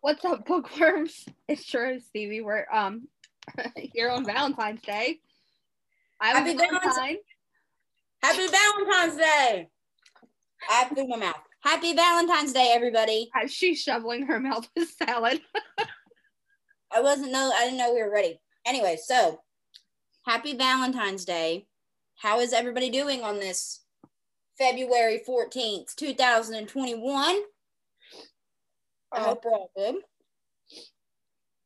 What's up, bookworms? It's true, Stevie. We're um here on Valentine's Day. I'm Happy Valentine- Happy Valentine's Day. I in my mouth. Happy Valentine's Day, everybody. She's shoveling her mouth with salad. I wasn't know I didn't know we were ready. Anyway, so happy Valentine's Day. How is everybody doing on this February 14th, 2021? I Oh. hope we're all good.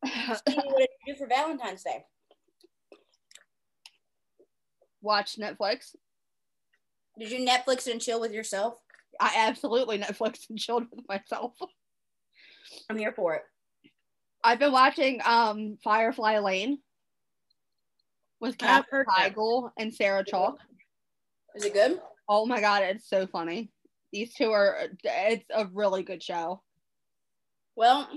Stevie, what did you do for Valentine's Day? Watch Netflix. Did you Netflix and chill with yourself? I absolutely Netflix and chilled with myself. I'm here for it. I've been watching um Firefly Lane with Katherine. Heigl and Sarah Chalke. Is it good? Oh my god, it's so funny. These two are it's a really good show. Well,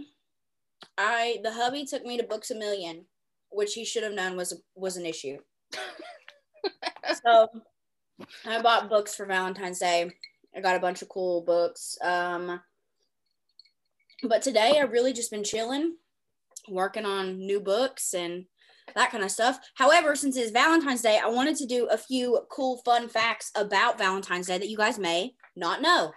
I the hubby took me to Books a Million, which he should have known was was an issue. so I bought books for Valentine's Day. I got a bunch of cool books. Um, but today I've really just been chilling, working on new books and that kind of stuff. However, since it's Valentine's Day, I wanted to do a few cool, fun facts about Valentine's Day that you guys may not know.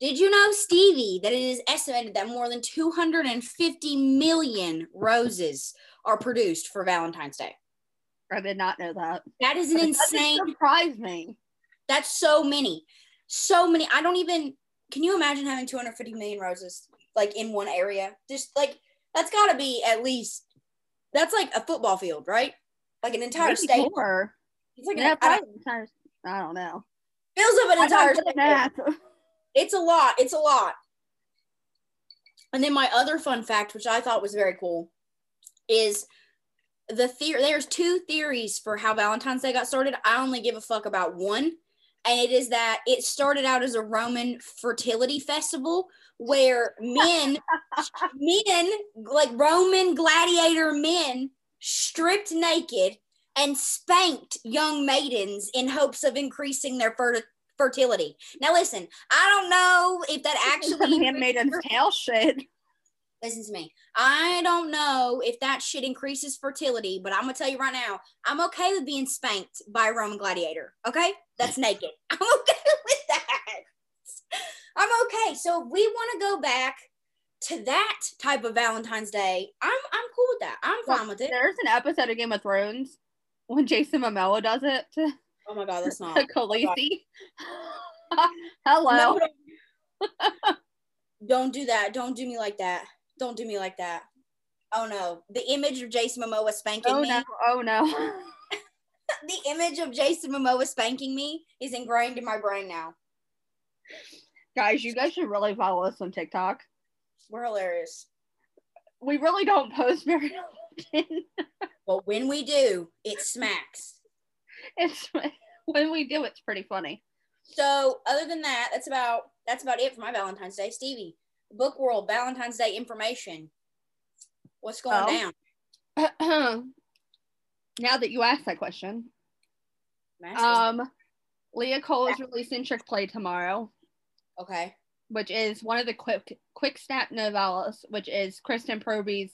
Did you know, Stevie, that it is estimated that more than 250 million roses are produced for Valentine's Day? I did not know that. That is an insane. surprised me. That's so many. So many. I don't even can you imagine having 250 million roses like in one area? Just like that's gotta be at least that's like a football field, right? Like an entire Maybe state. more. It's like Yeah, an, I don't- entire- I don't know. fills up an entire state. It's a lot. It's a lot. And then my other fun fact, which I thought was very cool, is the theory. There's two theories for how Valentine's Day got started. I only give a fuck about one, and it is that it started out as a Roman fertility festival where men, men like Roman gladiator men, stripped naked and spanked young maidens in hopes of increasing their fer- fertility. Now, listen, I don't know if that actually handmaiden's tale shit. listen to me. I don't know if that shit increases fertility, but I'm gonna tell you right now, I'm okay with being spanked by a Roman gladiator. Okay, that's naked. I'm okay with that. I'm okay. So if we want to go back to that type of Valentine's Day, I'm I'm cool with that. I'm fine with it. There's an episode of Game of Thrones when Jason Momoa does it to, Oh my god, that's not. Khaleesi. Hello. No, don't- don't do that. Don't do me like that. Don't do me like that. Oh no, the image of Jason Momoa spanking Oh me. no. Oh no. the image of Jason Momoa spanking me is ingrained in my brain now. Guys, you guys should really follow us on TikTok. We're hilarious. We really don't post very often. But when we do, it smacks. It's when we do, it's pretty funny. So other than that, that's about that's about it for my Valentine's Day. Stevie, Book World Valentine's Day information. What's going Oh. down? now that you asked that question, um, Leah Cole is releasing Trick Play tomorrow, okay. which is one of the quick quick snap novellas, which is Kristen Proby's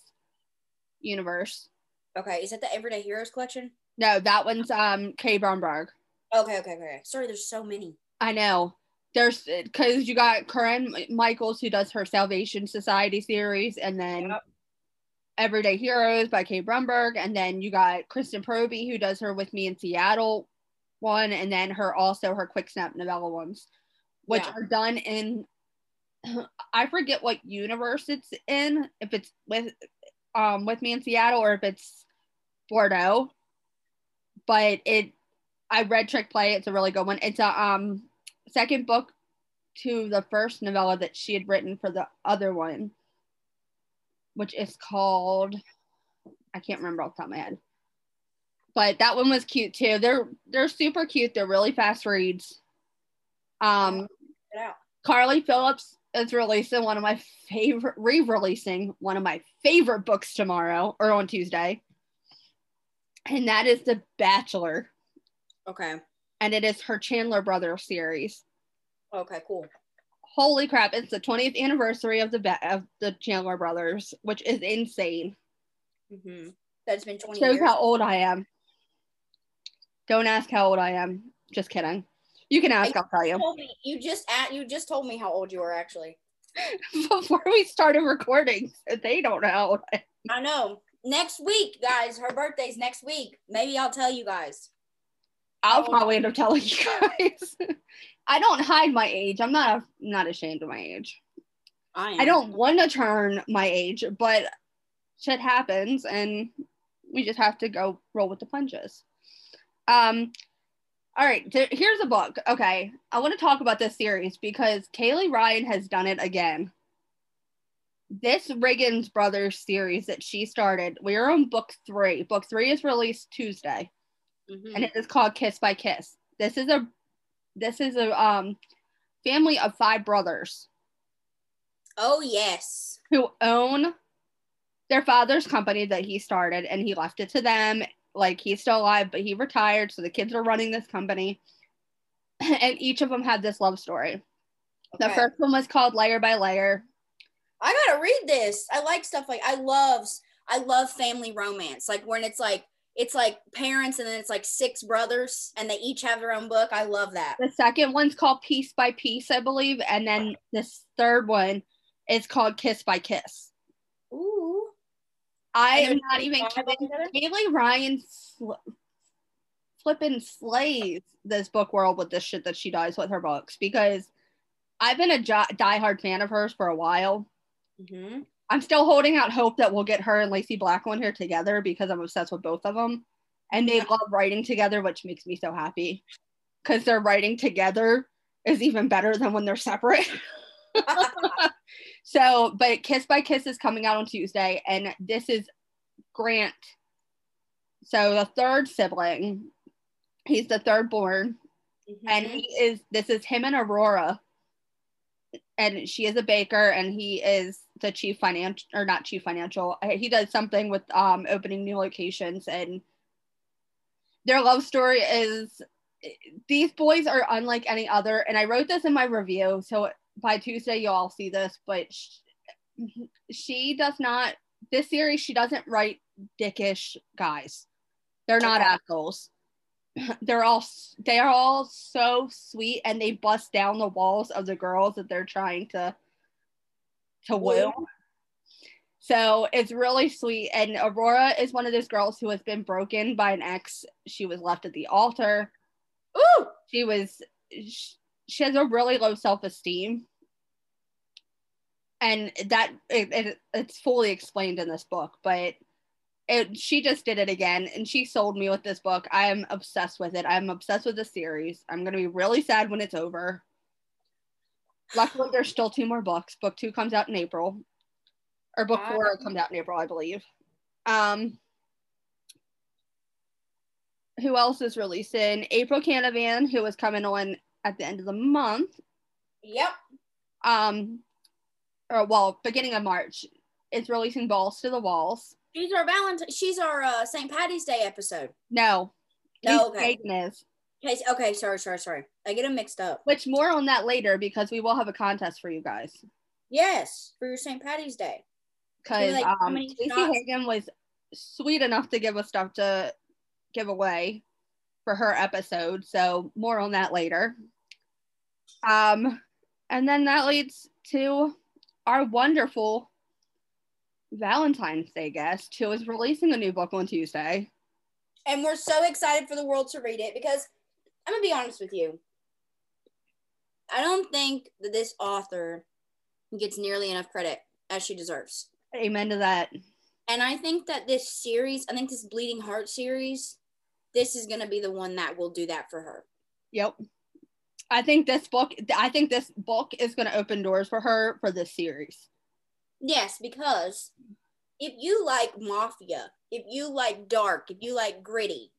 universe. Okay. Is that the Everyday Heroes collection? No, that one's um Kay Bromberg. Okay, okay, okay. Sorry, there's so many. I know. There's because you got Corinne Michaels who does her Salvation Society series, and then Yep. Everyday Heroes by Kay Bromberg, and then you got Kristen Proby who does her with me in Seattle one, and then her also her quick snap novella ones, which Yeah. are done in I forget what universe it's in, if it's with um with me in Seattle or if it's Boudreaux. But it I read Trick Play, it's a really good one. It's a um second book to the first novella that she had written for the other one, which is called I can't remember off the top of my head. But that one was cute too. They're they're super cute. They're really fast reads. Um Carly Phillips is releasing one of my favorite re-releasing one of my favorite books tomorrow or on Tuesday. And that is The Bachelor. Okay. And it is her Chandler Brothers series. Okay, cool. Holy crap! It's the 20th anniversary of the be- of the Chandler brothers, which is insane. Mm-hmm. That's been 20 Shows years. how old I am. Don't ask how old I am. Just kidding. You can ask. I'll tell you you. me you just at you just told me how old you were actually. Before we started recording, so they don't know. how old I am. I know. Next week, guys, her birthday's next week. Maybe I'll tell you guys. I'll probably end up telling you guys. I don't hide my age. I'm not. I'm not ashamed of my age. I am. I don't want to turn my age, but shit happens and we just have to go roll with the punches. Um all right, th- here's a book. Okay, I want to talk about this series because Kaylee Ryan has done it again. This Riggins Brothers series that she started, we're on book three. Book three is released Tuesday, Mhm. and it is called Kiss by Kiss. This is a this is a um family of five brothers Oh yes. who own their father's company that he started and he left it to them like he's still alive but he retired so the kids are running this company and each of them had this love story the first one was called layer by layer I gotta read this. I like stuff like I love I love family romance. Like when it's like it's like parents and then it's like six brothers and they each have their own book. I love that. the second one's called piece by piece i believe and then this third one is called kiss by kiss Ooh. i am not even kidding? Kaylee Ryan sl- flipping slays this book world with this shit that she does with her books because I've been a jo- diehard fan of hers for a while. Mm-hmm. I'm still holding out hope that we'll get her and Lacey Blackland here together because I'm obsessed with both of them. And they love writing together, which makes me so happy because their writing together is even better than when they're separate. so, but Kiss by Kiss is coming out on Tuesday, and this is Grant. So, the third sibling, he's the third born, and he is this is him and Aurora. And she is a baker, and he is the chief financial or not chief financial. uh, He does something with um opening new locations, and their love story is these boys are unlike any other. And I wrote this in my review, so by Tuesday you'll all see this. But she, she does not. This series, she doesn't write dickish guys. They're not Okay. assholes they're all they are all so sweet and they bust down the walls of the girls that they're trying to to woo. So it's really sweet. And Aurora is one of those girls who has been broken by an ex. She was left at the altar. Ooh. She was sh- she has a really low self-esteem. And that it, it, it's fully explained in this book, but it, she just did it again and she sold me with this book. I am obsessed with it. I'm obsessed with the series. I'm going to be really sad when it's over. Luckily, there's still two more books. Book two comes out in April, or book four comes out in April, I believe. Um, who else is releasing? April Canavan, who is coming on at the end of the month. Yep. Um, or well, beginning of March, is releasing Balls to the Walls. She's our Valentine. She's our uh, St. Patty's Day episode. No, No, okay. Is. Okay, okay, sorry, sorry, sorry. I get them mixed up. Which more on that later because we will have a contest for you guys. Yes, for your St. Patty's Day. Because like, um, many Stacey shots? Hagan was sweet enough to give us stuff to give away for her episode. So more on that later. Um, and then that leads to our wonderful Valentine's Day guest who is releasing a new book on Tuesday. And we're so excited for the world to read it because I'm going to be honest with you. I don't think that this author gets nearly enough credit as she deserves. Amen to that. And I think that this series, I think this Bleeding Heart series, this is going to be the one that will do that for her. Yep. I think this book I think this book is gonna open doors for her for this series. Yes, because if you like mafia, if you like dark, if you like gritty,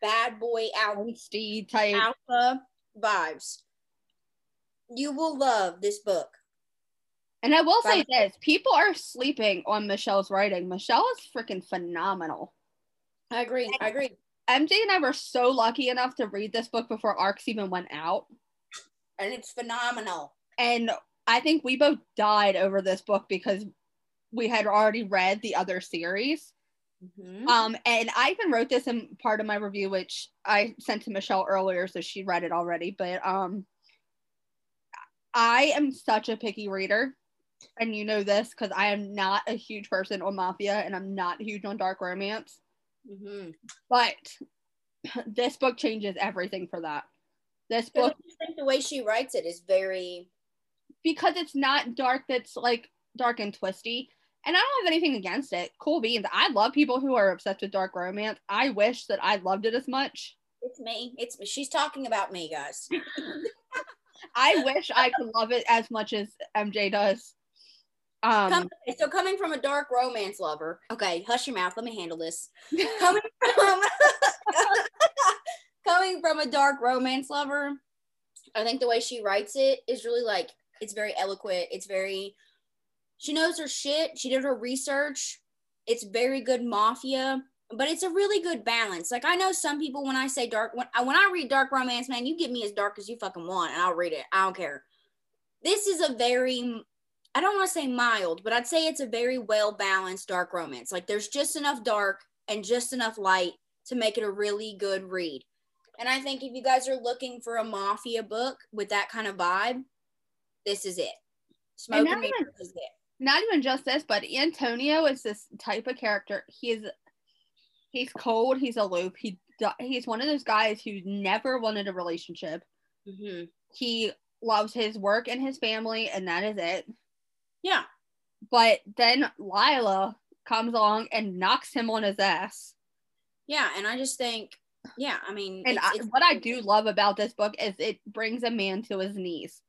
bad boy alpha, type. alpha vibes, you will love this book. And I will say this people are sleeping on Michelle's writing. Michelle is freaking phenomenal. I agree. I agree. MJ and I were so lucky enough to read this book before ARCs even went out. And it's phenomenal. And I think we both died over this book because we had already read the other series. Mhm. Um, and I even wrote this in part of my review, which I sent to Michelle earlier, so she read it already. But um, I am such a picky reader, and you know this because I am not a huge person on mafia, and I'm not huge on dark romance. Mhm. But this book changes everything for that. This book I think the way she writes it is very because it's not dark that's like dark and twisty. And I don't have anything against it. Cool beans. I love people who are obsessed with dark romance. I wish that I loved it as much. it's me. It's me. She's talking about me, guys. I wish I could love it as much as MJ does. Um, Come, so coming from a dark romance lover. Okay, hush your mouth. Let me handle this. Coming from coming from a dark romance lover, I think the way she writes it is really like it's very eloquent. It's very she knows her shit. She did her research. It's very good mafia, but it's a really good balance. Like I know some people when I say dark when I when I read dark romance, man, you get me as dark as you fucking want, and I'll read it. I don't care. This is a very I don't want to say mild, but I'd say it's a very well balanced dark romance. Like there's just enough dark and just enough light to make it a really good read. And I think if you guys are looking for a mafia book with that kind of vibe, this is it. Smoke And and not even- is it. not even just this, but Antonio is this type of character. He's he's cold. He's aloof. He he's one of those guys who never wanted a relationship. hmm He loves his work and his family, and that is it. Yeah. But then Lila comes along and knocks him on his ass. Yeah. And I just think, yeah, I mean, And it's- I, it's- what I do love about this book is it brings a man to his knees.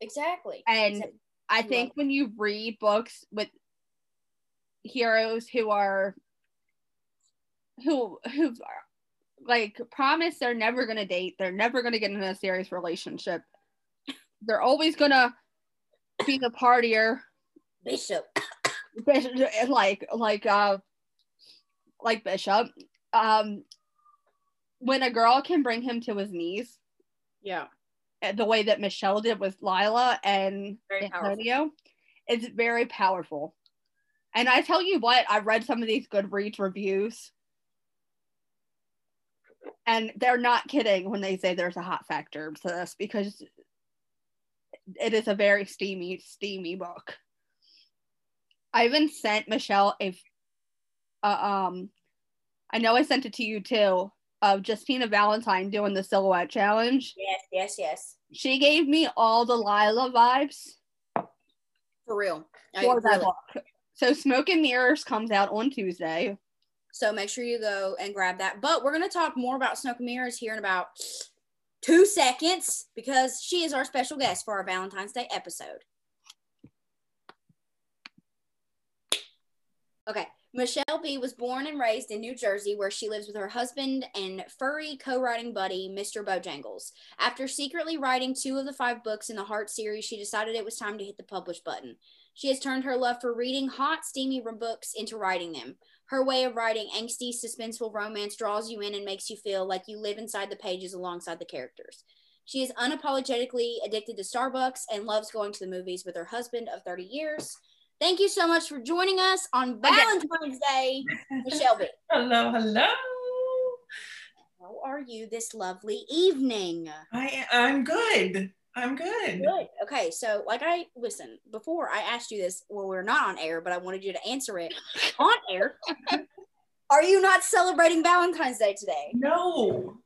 Exactly. And Exactly. I think when you read books with heroes who are who who are like promise they're never gonna date, they're never gonna get in a serious relationship. They're always gonna be the partier, Bishop. like like uh like Bishop. Um when a girl can bring him to his knees, Yeah. Uh, the way that Michelle did with Lila and Very powerful. Antonio, it's very powerful. And I tell you what, I read some of these Goodreads reviews, and they're not kidding when they say there's a hot factor to this because it is a very steamy, steamy book. I even sent Michelle a, uh, um, I know I sent it to you too, of Justina Valentine doing the silhouette challenge Yes. Yes. Yes. she gave me all the Lila vibes For real. I- for that really. So Smoke and Mirrors comes out on Tuesday. So make sure you go and grab that. But we're going to talk more about Smoke and Mirrors here in about two seconds because she is our special guest for our Valentine's Day episode. Okay. Michelle B was born and raised in New Jersey, where she lives with her husband and furry co writing buddy, Mr. Bojangles. After secretly writing two of the five books in the Heart series, she decided it was time to hit the publish button. She has turned her love for reading hot, steamy books into writing them. Her way of writing angsty, suspenseful romance draws you in and makes you feel like you live inside the pages alongside the characters. She is unapologetically addicted to Starbucks and loves going to the movies with her husband of 30 years. Thank you so much for joining us on Valentine's Day, Michelle B. Hello, hello. How are you this lovely evening? I I'm good. I'm good. Good. Okay, so like I listen before I asked you this. Well, we're not on air, but I wanted you to answer it on air. Are you not celebrating Valentine's Day today? No,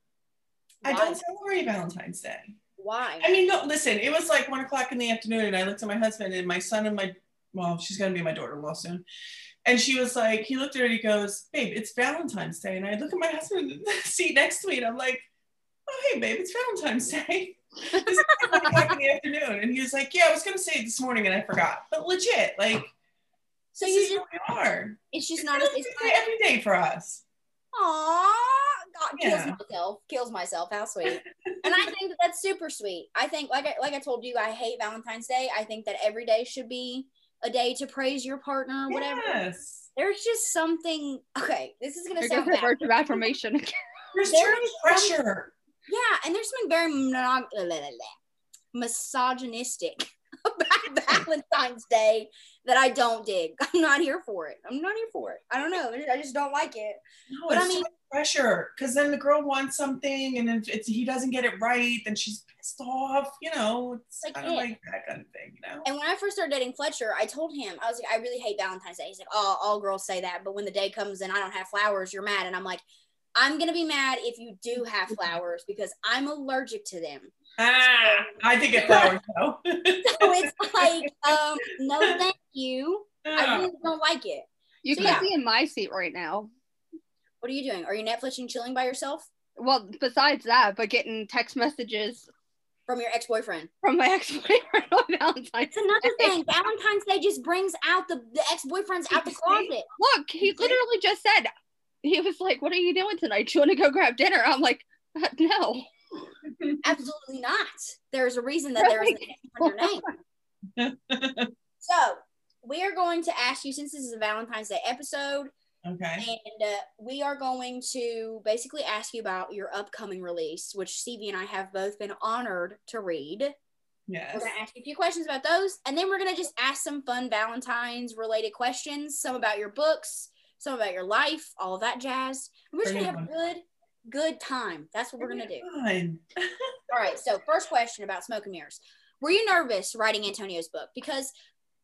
I don't celebrate Valentine's Day. Why? I mean, no. Listen, it was like one o'clock in the afternoon, and I looked at my husband and my son and my well, she's gonna be my daughter-in-law soon. And she was like, he looked at her and he goes, Babe, it's Valentine's Day. And I look at my husband in the seat next to me and I'm like, Oh, hey, babe, it's Valentine's Day. This is like one o'clock in the afternoon. And he was like, Yeah, I was going to say it this morning and I forgot. But legit, like, so you just are. it's just It's not it's not every day for us. Aww, God kills Yeah. myself. Kills myself. How sweet. and I think that that's super sweet. I think, like I, like I told you, I hate Valentine's Day. I think that every day should be a day to praise your partner, whatever. Yes. There's just something. Okay, this is gonna There goes sound her bad. virtue of affirmation. There's There too much pressure. Yeah, and there's something very monog- misogynistic about Valentine's Day that I don't dig. I'm not here for it. I'm not here for it. I don't know. I just don't like it. No, But I it's mean- so pressure because then the girl wants something and if it's he doesn't get it right, then she's pissed off. You know, it's Like kind of it. like that kind of thing. You know. And when I first started dating Fletcher, I told him, I was like, I really hate Valentine's Day. He's like, oh, all girls say that. But when the day comes and I don't have flowers, you're mad. And I'm like, I'm going to be mad if you do have flowers because I'm allergic to them. Ah, I did get flowers though. So it's like, um, no, thank you. I really don't like it. You So, could yeah. be in my seat right now. What are you doing? Are you Netflixing chilling by yourself Well, besides that, but getting text messages from your ex boyfriend? from my ex-boyfriend on Valentine's. It's another Day. thing. Valentine's Day just brings out the, the ex boyfriends out the closet. Look, he literally just said, he was like, "What are you doing tonight? Do you want to go grab dinner?" I'm like, "Uh, "No." Absolutely not. There's a reason that there's an X on your name. So we are going to ask you, since this is a Valentine's Day episode, okay. and uh, we are going to basically ask you about your upcoming release, which Stevie and I have both been honored to read. Yes. We're going to ask you a few questions about those, and then we're going to just ask some fun Valentine's related questions, some about your books, some about your life, all that jazz. And we're just going to have a good, good time. That's what we're going to do. All right. So first question about smoke and mirrors. Were you nervous writing Antonio's book? Because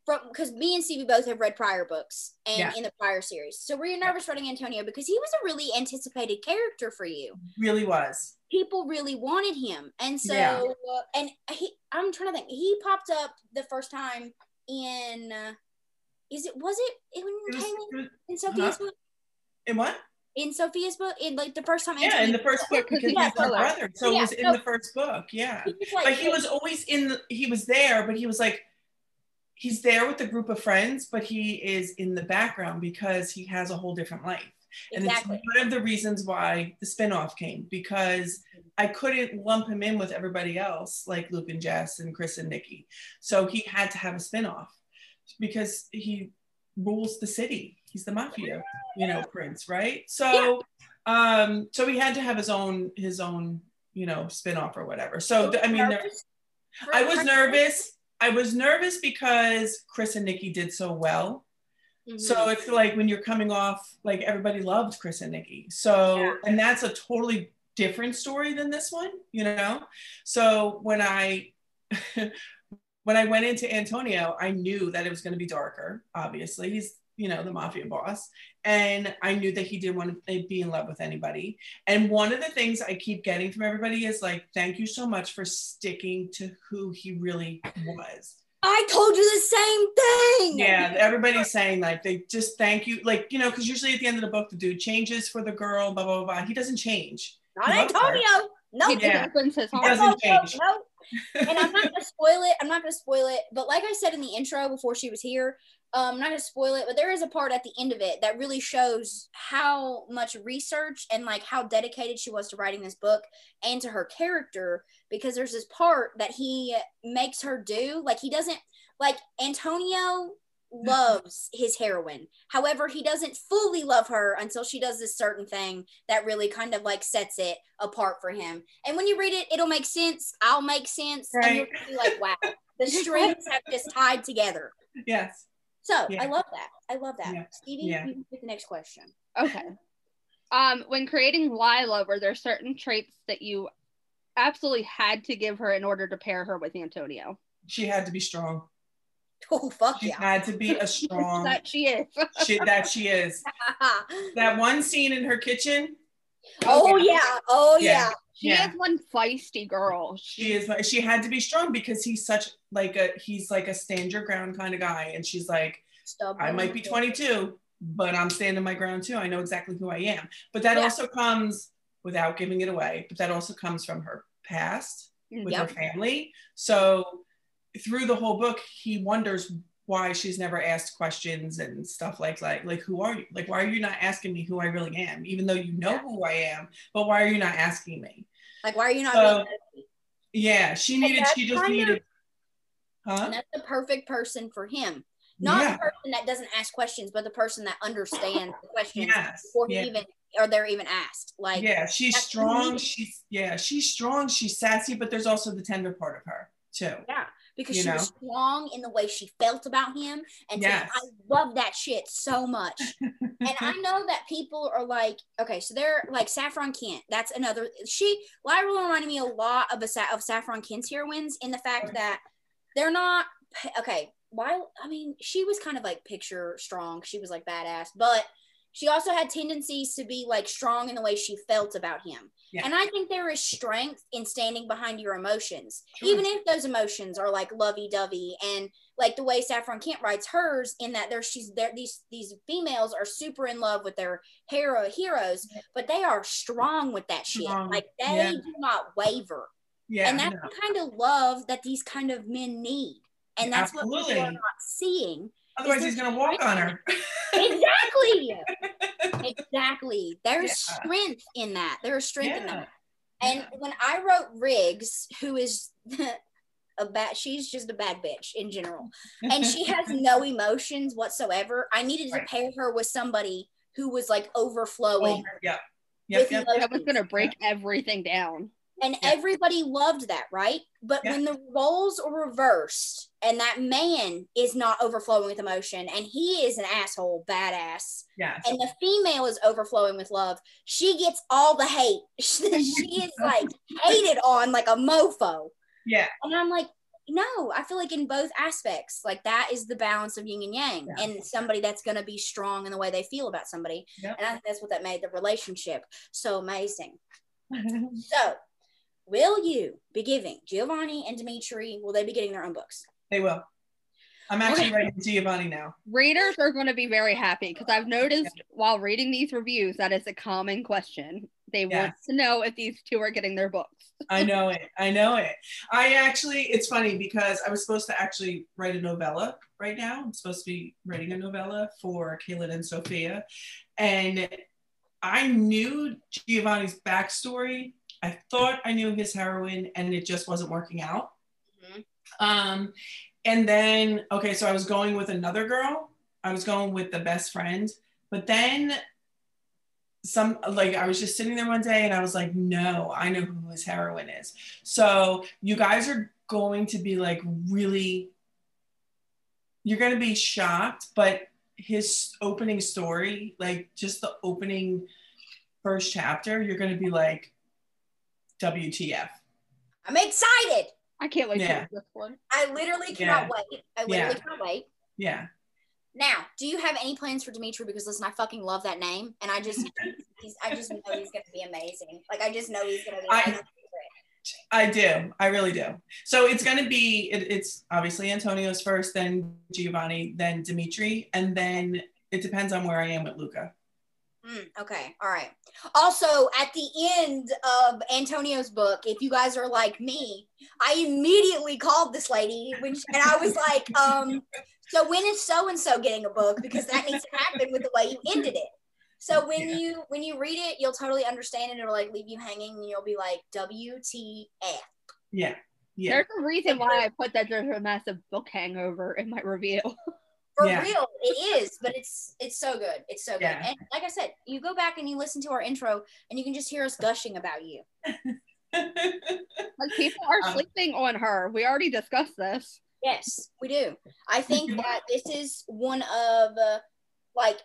from because me and Stevie both have read prior books and Yeah. in the prior series. So were you nervous writing Antonio because he was a really anticipated character for you? Really was. People really wanted him, and so Yeah. uh, and he. I'm trying to think. He popped up the first time in. Uh, is it was it in, It was, Kaylin- it was in Sophia's huh? book? in what? In Sophia's book, in like the first time. Yeah, in the first book because Yeah, he's her brother. So yeah, it was in so- the first book. Yeah. he like- But he was always in the, he was there, but he was like he's there with a group of friends, but he is in the background because he has a whole different life. And it's one of the reasons why the spinoff came because I couldn't lump him in with everybody else like Luke and Jess and Chris and Nikki. So he had to have a spinoff because he rules the city. He's the mafia, you know, prince, right? So um so he had to have his own his own, you know, spinoff or whatever. So I mean? I was nervous. I was nervous because Chris and Nikki did so well. Mhm. So it's like when you're coming off, like everybody loved Chris and Nikki. So, Yeah. and that's a totally different story than this one, you know? So when I, when I went into Antonio, I knew that it was going to be darker. Obviously, he's, you know, the mafia boss. And I knew that he didn't want to be in love with anybody. And one of the things I keep getting from everybody is like, thank you so much for sticking to who he really was. I told you the same thing. Yeah, everybody's saying like they just thank you, like you know, because usually at the end of the book the dude changes for the girl, blah blah blah. blah. He doesn't change. Not He her. Antonio. No. He Yeah. He doesn't no, no, change. no. And I'm not gonna spoil it. I'm not gonna spoil it. But like I said in the intro before she was here, um, I'm not gonna spoil it. But there is a part at the end of it that really shows how much research and like how dedicated she was to writing this book and to her character. Because there's this part that he makes her do. Like he doesn't like Antonio loves his heroine. However, he doesn't fully love her until she does this certain thing that really kind of like sets it apart for him. And when you read it, it'll make sense. I'll make sense. And you'll Right. be like, wow, the strings have just tied together. Yes. So Yeah. I love that. I love that. Yeah. Stevie, Yeah. you can pick the next question. Okay. Um, when creating Lila, were there certain traits that you absolutely had to give her in order to pair her with Antonio? She had to be strong. Oh fuck She yeah. had to be a strong that she is. shit that she is. That one scene in her kitchen, oh yeah. Oh Yeah. yeah. She Yeah. is one feisty girl. she is she had to be strong because he's such like a he's like a stand your ground kind of guy. And she's like, Stubborn. I might be 22, but I'm standing my ground too. I know exactly who I am. But that Yeah. also comes without giving it away, but that also comes from her past with Yep. her family. So through the whole book, he wonders why she's never asked questions and stuff like like like who are you? Like why are you not asking me who I really am, even though you know who I am? But why are you not asking me? Like, why are you not So- Yeah, she needed. She just needed. Huh? And that's the perfect person for him. Not yeah. the person that doesn't ask questions, but the person that understands the questions Yes. before he Yeah. even or they're even asked. Like yeah, she's strong. She's yeah, she's strong. She's sassy, but there's also the tender part of her too. Because You she was strong in the way she felt about him. And so Yes. I love that shit so much. and I know that people are like, okay, so they're like Saffron Kent. That's another. She Lyra reminded me a lot of a of Saffron Kent's heroines in the fact that they're not okay. Why? I mean, she was kind of like picture strong. She was like badass, but she also had tendencies to be like strong in the way she felt about him. Yeah. And I think there is strength in standing behind your emotions, Sure. even if those emotions are like lovey dovey and like the way Saffron Kent writes hers in that there she's there these these females are super in love with their hero heroes, but they are strong with that shit. Strong. Like they Yeah. do not waver. yeah, and that's no. the kind of love that these kind of men need. And that's what people Absolutely. are not seeing. otherwise he's gonna walk on her. Exactly. Exactly. There's Yeah. strength in that. There is strength in Yeah. that. And when I wrote Riggs, who is a bad, she's just a bad bitch in general, and she has no emotions whatsoever. I needed to Right. pair her with somebody who was like overflowing. Over- yeah. Yep, with yep. emotions. That was gonna break everything down. And Yeah. everybody loved that, right? But Yeah. when the roles are reversed and that man is not overflowing with emotion and he is an asshole, badass, Yes. and the female is overflowing with love, she gets all the hate. she is like hated on like a mofo. Yeah. And I'm like, no, I feel like in both aspects, like that is the balance of yin and yang, Yeah. and somebody that's going to be strong in the way they feel about somebody. Yep. And I think that's what that made the relationship so amazing. So, will you be giving Giovanni and Dimitri? Will they be getting their own books? they will. I'm actually Okay. writing Giovanni now. Readers are going to be very happy because I've noticed while reading these reviews that it's a common question. They want to know if these two are getting their books. I know it. I know it. I actually, it's funny because I was supposed to actually write a novella right now. I'm supposed to be writing a novella for Kaylin and Sophia. And I knew Giovanni's backstory. I thought I knew his heroin and it just wasn't working out. Mhm. Um, and then, okay, so I was going with another girl. I was going with the best friend. But then some like I was just sitting there one day and I was like, no, I know who his heroin is. So you guys are going to be like really, you're going to be shocked, but his opening story, like just the opening first chapter, you're going to be like, WTF. I'm excited. I can't wait Yeah. to read this one. I literally cannot Yeah. wait. I literally Yeah. cannot wait. Yeah. Now, do you have any plans for Dimitri? Because listen, I fucking love that name, and I just, he's, I just know he's gonna be amazing. Like I just know he's gonna be. I- my. I do. I really do. So it's going to be, it, it's obviously Antonio's first, then Giovanni, then Dimitri, and then it depends on where I am with Luca. Mm, okay, all right. Also, at the end of Antonio's book, if you guys are like me, I immediately called this lady when she, and I was like, um, so when is so and so getting a book? Because that needs to happen with the way you ended it. So when Yeah. you when you read it, you'll totally understand it. It'll like leave you hanging, and you'll be like, WTF. Yeah. Yeah. There's a reason why I put that there's a massive book hangover in my review. For Yeah. real, it is, but it's it's so good. It's so good. Yeah. And like I said, you go back and you listen to our intro, and you can just hear us gushing about you. Like people are Um, sleeping on her. We already discussed this. Yes, we do. I think that this is one of uh, like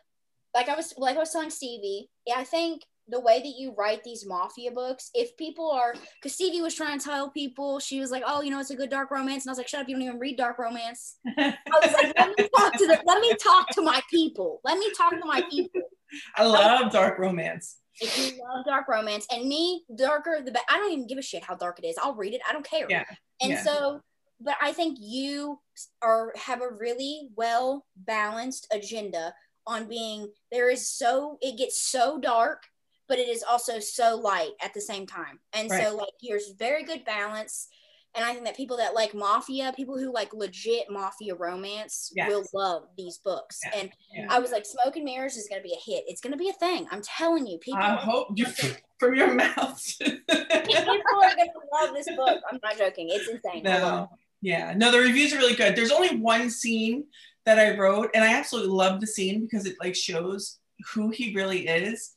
like I was like I was telling Stevie. Yeah, I think the way that you write these mafia books, if people are because Stevie was trying to tell people, she was like, "Oh, you know, it's a good dark romance," and I was like, "Shut up! You don't even read dark romance." I was like, "Let me talk to the, let me talk to my people. Let me talk to my people." I love dark romance. If you love dark romance, and me, darker the better. I don't even give a shit how dark it is. I'll read it. I don't care. Yeah, And yeah. so, but I think you are have a really well balanced agenda on being. There is so it gets so dark, but it is also so light at the same time. And Right. so, like, there's very good balance. And I think that people that like mafia, people who like legit mafia romance, Yes. will love these books. Yeah, And yeah. I was like, Smoke and Mirrors is going to be a hit. It's going to be a thing. I'm telling you, people. I hope you from your mouth. people are going to love this book. I'm not joking. It's insane. No, yeah, no, the reviews are really good. There's only one scene that I wrote, and I absolutely love the scene because it like shows who he really is.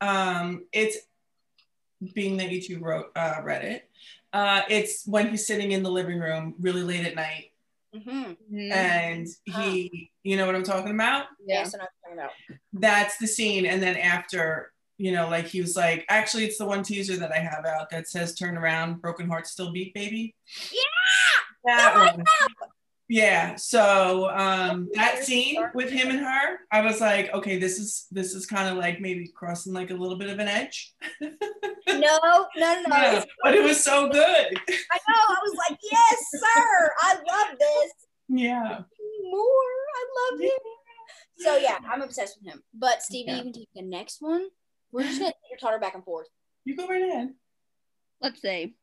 Um, it's being that you two wrote uh, read it. Uh, it's when he's sitting in the living room really late at night, Mm-hmm. Mhm. and he, you know what I'm talking about? yeah. Yes, I know talking about. That's the scene. And then after, you know, like he was like, actually, it's the one teaser that I have out that says "Turn around, broken hearts still beat, baby." Yeah, that that one. Yeah. So um, that scene with him and her, I was like, okay, this is this is kind of like maybe crossing like a little bit of an edge. No, no, no, no. Yeah, but it was so good. I know. I was like, yes, sir. I love this. Yeah. More. I love him. So yeah, I'm obsessed with him. But Stevie, Yeah. you can take the next one. We're just gonna your totter back and forth. You go right ahead. Let's see.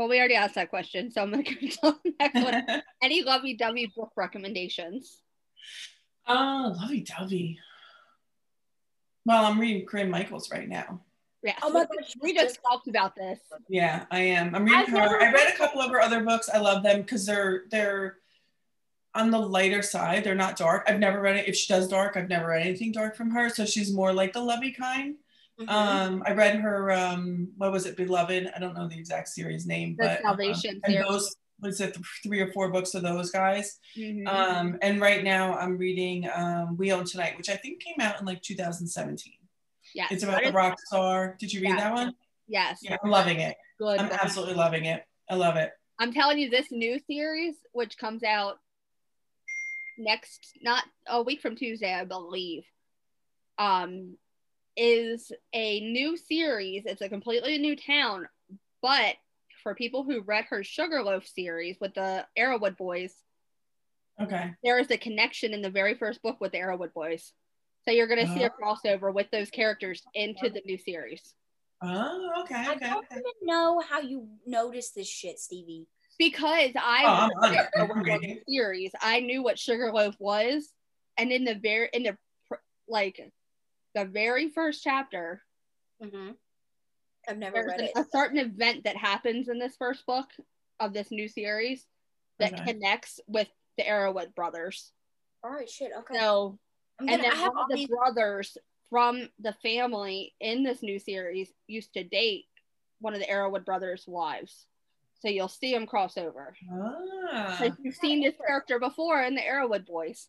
Well, we already asked that question, so I'm gonna go to the next one. Any lovey-dovey book recommendations? Uh, oh, lovey dovey. Well, I'm reading Corinne Michaels right now. Yeah. Oh my we- gosh, we just talked about this. Yeah, I am. I'm reading I've her. never I read read a couple of her other books. I love them because they're they're on the lighter side. They're not dark. I've never read it. If she does dark, I've never read anything dark from her. So she's more like the lovey kind. Mhm. Um, I read her um, what was it, Beloved? I don't know the exact series name, The but um, Salvation and those was it three or four books of those guys. Mhm. Um, and right now I'm reading um, We Own Tonight, which I think came out in like 2017. Yeah, It's about the rock star. Did you read Yeah. that one? Yes. Yeah, I'm loving it. Good. I'm absolutely loving it. I love it. I'm telling you, this new series, which comes out next, not a week from Tuesday, I believe, um, is a new series. It's a completely new town, but for people who read her Sugarloaf series with the Arrowood Boys, Okay. there is a connection in the very first book with the Arrowood Boys. So you're going to see a oh. crossover with those characters into the new series. Oh, okay, okay I okay. don't okay. even know how you noticed this shit, Stevie. because I Oh, I'm read on it. the I'm series, I knew what Sugarloaf was, and in the very in the like the very first chapter, Mm-hmm. I've never read an- it. a certain event that happens in this first book of this new series that Okay. connects with the Arrowood brothers. All right, shit. Okay. So, I'm and gonna, then have one all of the these. brothers from the family in this new series used to date one of the Arrowood brothers' wives. So you'll see them cross over. Ah, Like you've seen this character before in the Arrowood Boys.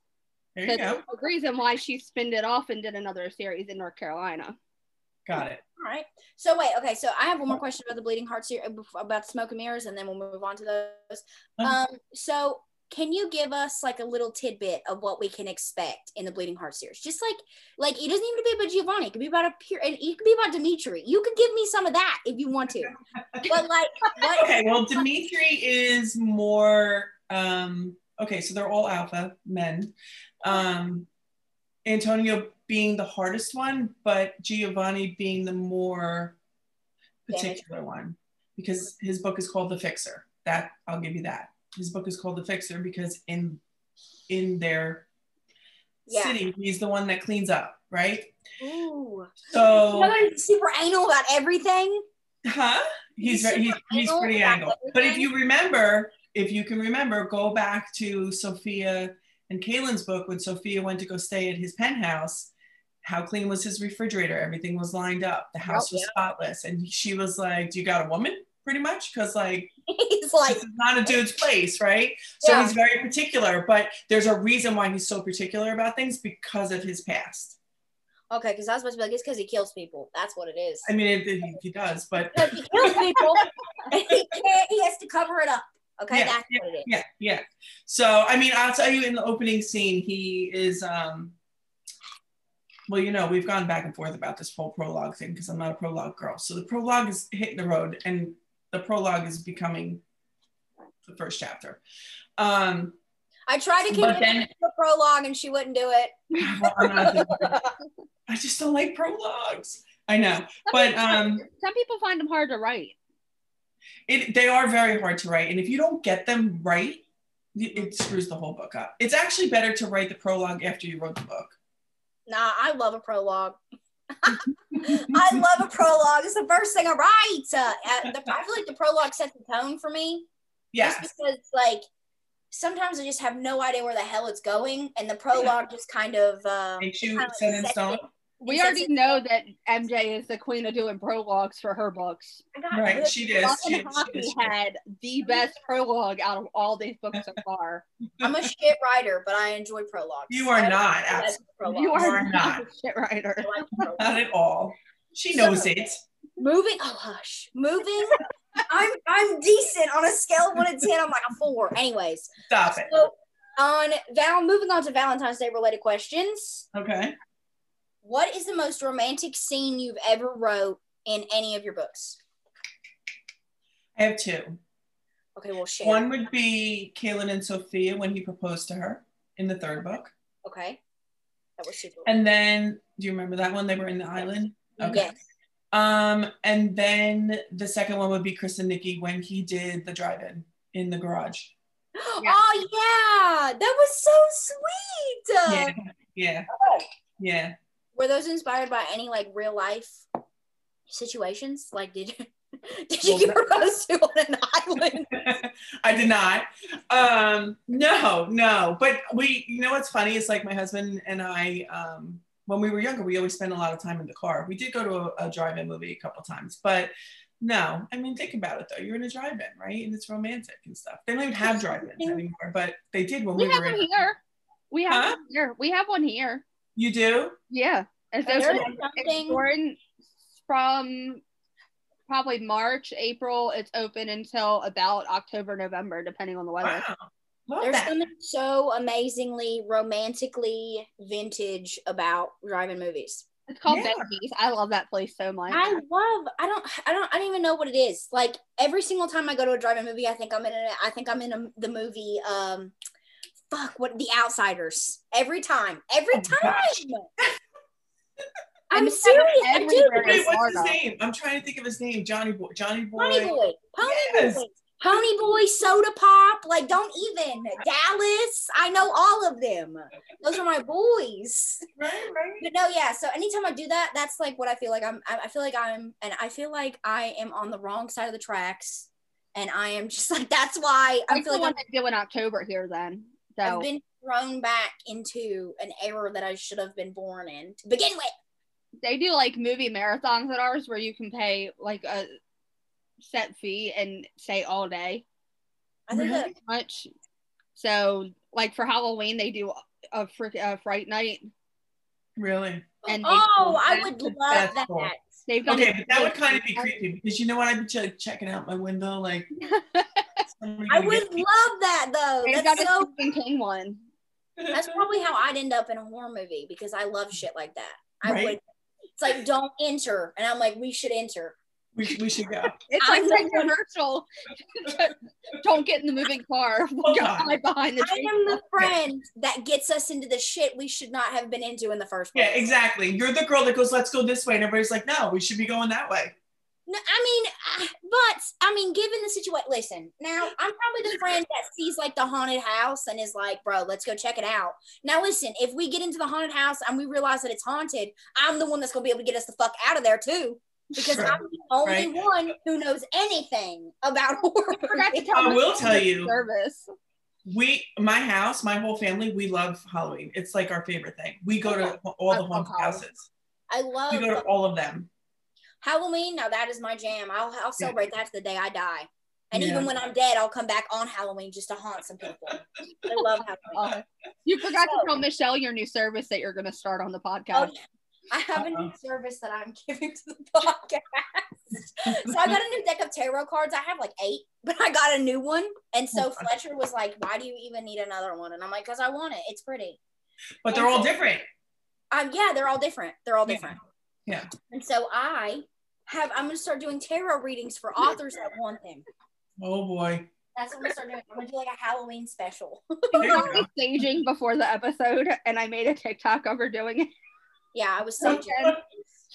There So you go. there's reason why she spinned it off and did another series in North Carolina. Got it. All right. So wait. Okay. So I have one more question about the Bleeding Heart series about smoke and mirrors, and then we'll move on to those. Um. So can you give us like a little tidbit of what we can expect in the Bleeding Heart series? Just like like it doesn't even have to be about Giovanni. It could be about a pure, and it could be about Dimitri. You could give me some of that if you want to. But like what? Okay, well, Dimitri is more. Um, okay, so they're all alpha men. Um, Antonio being the hardest one, but Giovanni being the more particular one because his book is called The Fixer. That I'll give you that. His book is called The Fixer because in in their Yeah. city, he's the one that cleans up, right? Ooh. So You know, super anal about everything. Huh? He's He's very, he's, he's anal pretty angled. But if you remember, if you can remember, go back to Sophia and Kaylin's book when Sophia went to go stay at his penthouse. How clean was his refrigerator? Everything was lined up. The house oh, was spotless. And she was like, Do you got a woman? Pretty much. Because, like, He's like, this is not a dude's place, right? So Yeah. he's very particular. But there's a reason why he's so particular about things because of his past. okay, because I was supposed to be like, it's because he kills people. That's what it is. I mean, it, it- he does, but he kills people, he can't. He has to cover it up. Okay, Yeah, that's what it is. yeah yeah so i mean i'll tell you in the opening scene he is um well you know we've gone back and forth about this whole prologue thing because i'm not a prologue girl so the prologue is hitting the road and the prologue is becoming the first chapter um I tried to it then- the prologue, and she wouldn't do it. well, I'm not doing it. i just don't like prologues i know but um Some people find them hard to write. It, they are very hard to write and if you don't get them right it screws the whole book up it's actually better to write the prologue after you wrote the book Nah, I love a prologue. I love a prologue. It's the first thing I write. Uh, the, I feel like the prologue sets the tone for me. yes Just because, like, sometimes I just have no idea where the hell it's going, and the prologue just kind of uh, makes you set in stone it. We already know that MJ is the queen of doing prologues for her books. Right, good- she did. Fuck She, she Hockey did. had the best prologue out of all these books so far. I'm a shit writer, but I enjoy prologues. You are I not, like absolutely. You are are not not. a shit writer. Like. Not at all. She knows it. Moving, oh hush, moving. I'm I'm decent on a scale of one to ten. I'm like a four. Anyways, Stop it. so on Val, moving on to Valentine's Day related questions. Okay. What is the most romantic scene you've ever wrote in any of your books? I have two. Okay, well share. One would be Kaylin and Sophia when he proposed to her in the third book. Okay, that was super. And then, do you remember that one? They were in the island. Okay. Yes. Um, and then the second one would be Chris and Nikki when he did the drive-in in the garage. Yeah. Oh yeah, that was so sweet. Yeah, yeah, oh. yeah. Were those inspired by any like real life situations? Like, did you did you Well, get proposed to on an island? I did not. Um, no, no. But we, you know, what's funny is like my husband and I, um, when we were younger, we always spent a lot of time in the car. We did go to a, a drive-in movie a couple times, but no. I mean, think about it though. You're in a drive-in, right? And it's romantic and stuff. They don't even have drive-ins anymore, but they did when we, We have were one in. here. We have Huh? one here. We have one here. You do? Yeah. It's There's open. something- It's open from probably March, April. It's open until about October, November, depending on the weather. Wow. Love There's that. something so amazingly romantically vintage about drive-in movies. It's called Yeah. Benji's. I love that place so much. I love. I don't. I don't. I don't even know what it is. Like every single time I go to a drive-in movie, I think I'm in. A, I think I'm in a, the movie. Um, fuck. What The Outsiders. Every time. Every Oh, time. I'm serious. I do. everywhere. Wait, what's his name? I'm trying to think of his name. Johnny Boy. Johnny Boy. Pony Boy. Pony Yes. Boy. Pony Boy, Soda Pop. Like, don't even. Dallas. I know all of them. Those are my boys. Right, right. But no, yeah. So anytime I do that, that's like what I feel like I'm. I feel like I'm, and I feel like I am on the wrong side of the tracks, and I am just like that's why I feel like one they do in October here then. I've, So I've been thrown back into an era that I should have been born in to begin with. they do like movie marathons at ours where you can pay like a set fee and stay all day. I think Really? that Much. So like for Halloween they do a frick a fright night Really? and oh, I would love That's that. cool. They've done Okay, but that would kind of be creepy because you know what? I'd be ch- checking out my window like. I would get me. love that though. They've That's got so. a Stephen King one. That's probably how I'd end up in a horror movie because I love shit like that. I Right. would. It's like don't enter, and I'm like, we should enter. We, we should go. It's I'm like the the commercial. Don't get in the moving car. We'll go Hold on. hide behind the I tree. am the friend that gets us into the shit we should not have been into in the first place. Yeah, exactly. You're the girl that goes, "Let's go this way," and everybody's like, "No, we should be going that way." No, I mean, uh, but I mean, given the situation, listen. Now, I'm probably the friend that sees like the haunted house and is like, "Bro, let's go check it out." Now, listen, if we get into the haunted house and we realize that it's haunted, I'm the one that's gonna be able to get us the fuck out of there too, because Sure. I'm the only Right. one who knows anything about horror. I to tell I will tell you. service. We, my house, my whole family, we love Halloween. It's like our favorite thing. We go to all I the haunted houses. I love We go to all of them. Halloween. Now that is my jam. I'll I'll celebrate that to the day I die. And Yeah. even when I'm dead, I'll come back on Halloween just to haunt some people. I love Halloween. Uh, you forgot to tell Michelle your new service that you're going to start on the Oh, podcast. yeah. I have a new Uh-oh. service that I'm giving to the podcast. so I got a new deck of tarot cards. I have like eight, but I got a new one. And so Fletcher was like, Why do you even need another one? And I'm like, Because I want it. It's pretty. But they're all different. Um, yeah, they're all different. They're all different. Yeah. And so I have, I'm going to start doing tarot readings for authors that want them. Oh boy. That's what I'm going to start doing. I'm going to do like a Halloween special. I was staging before the episode and I made a TikTok of her doing it. Yeah, I was staging, Okay.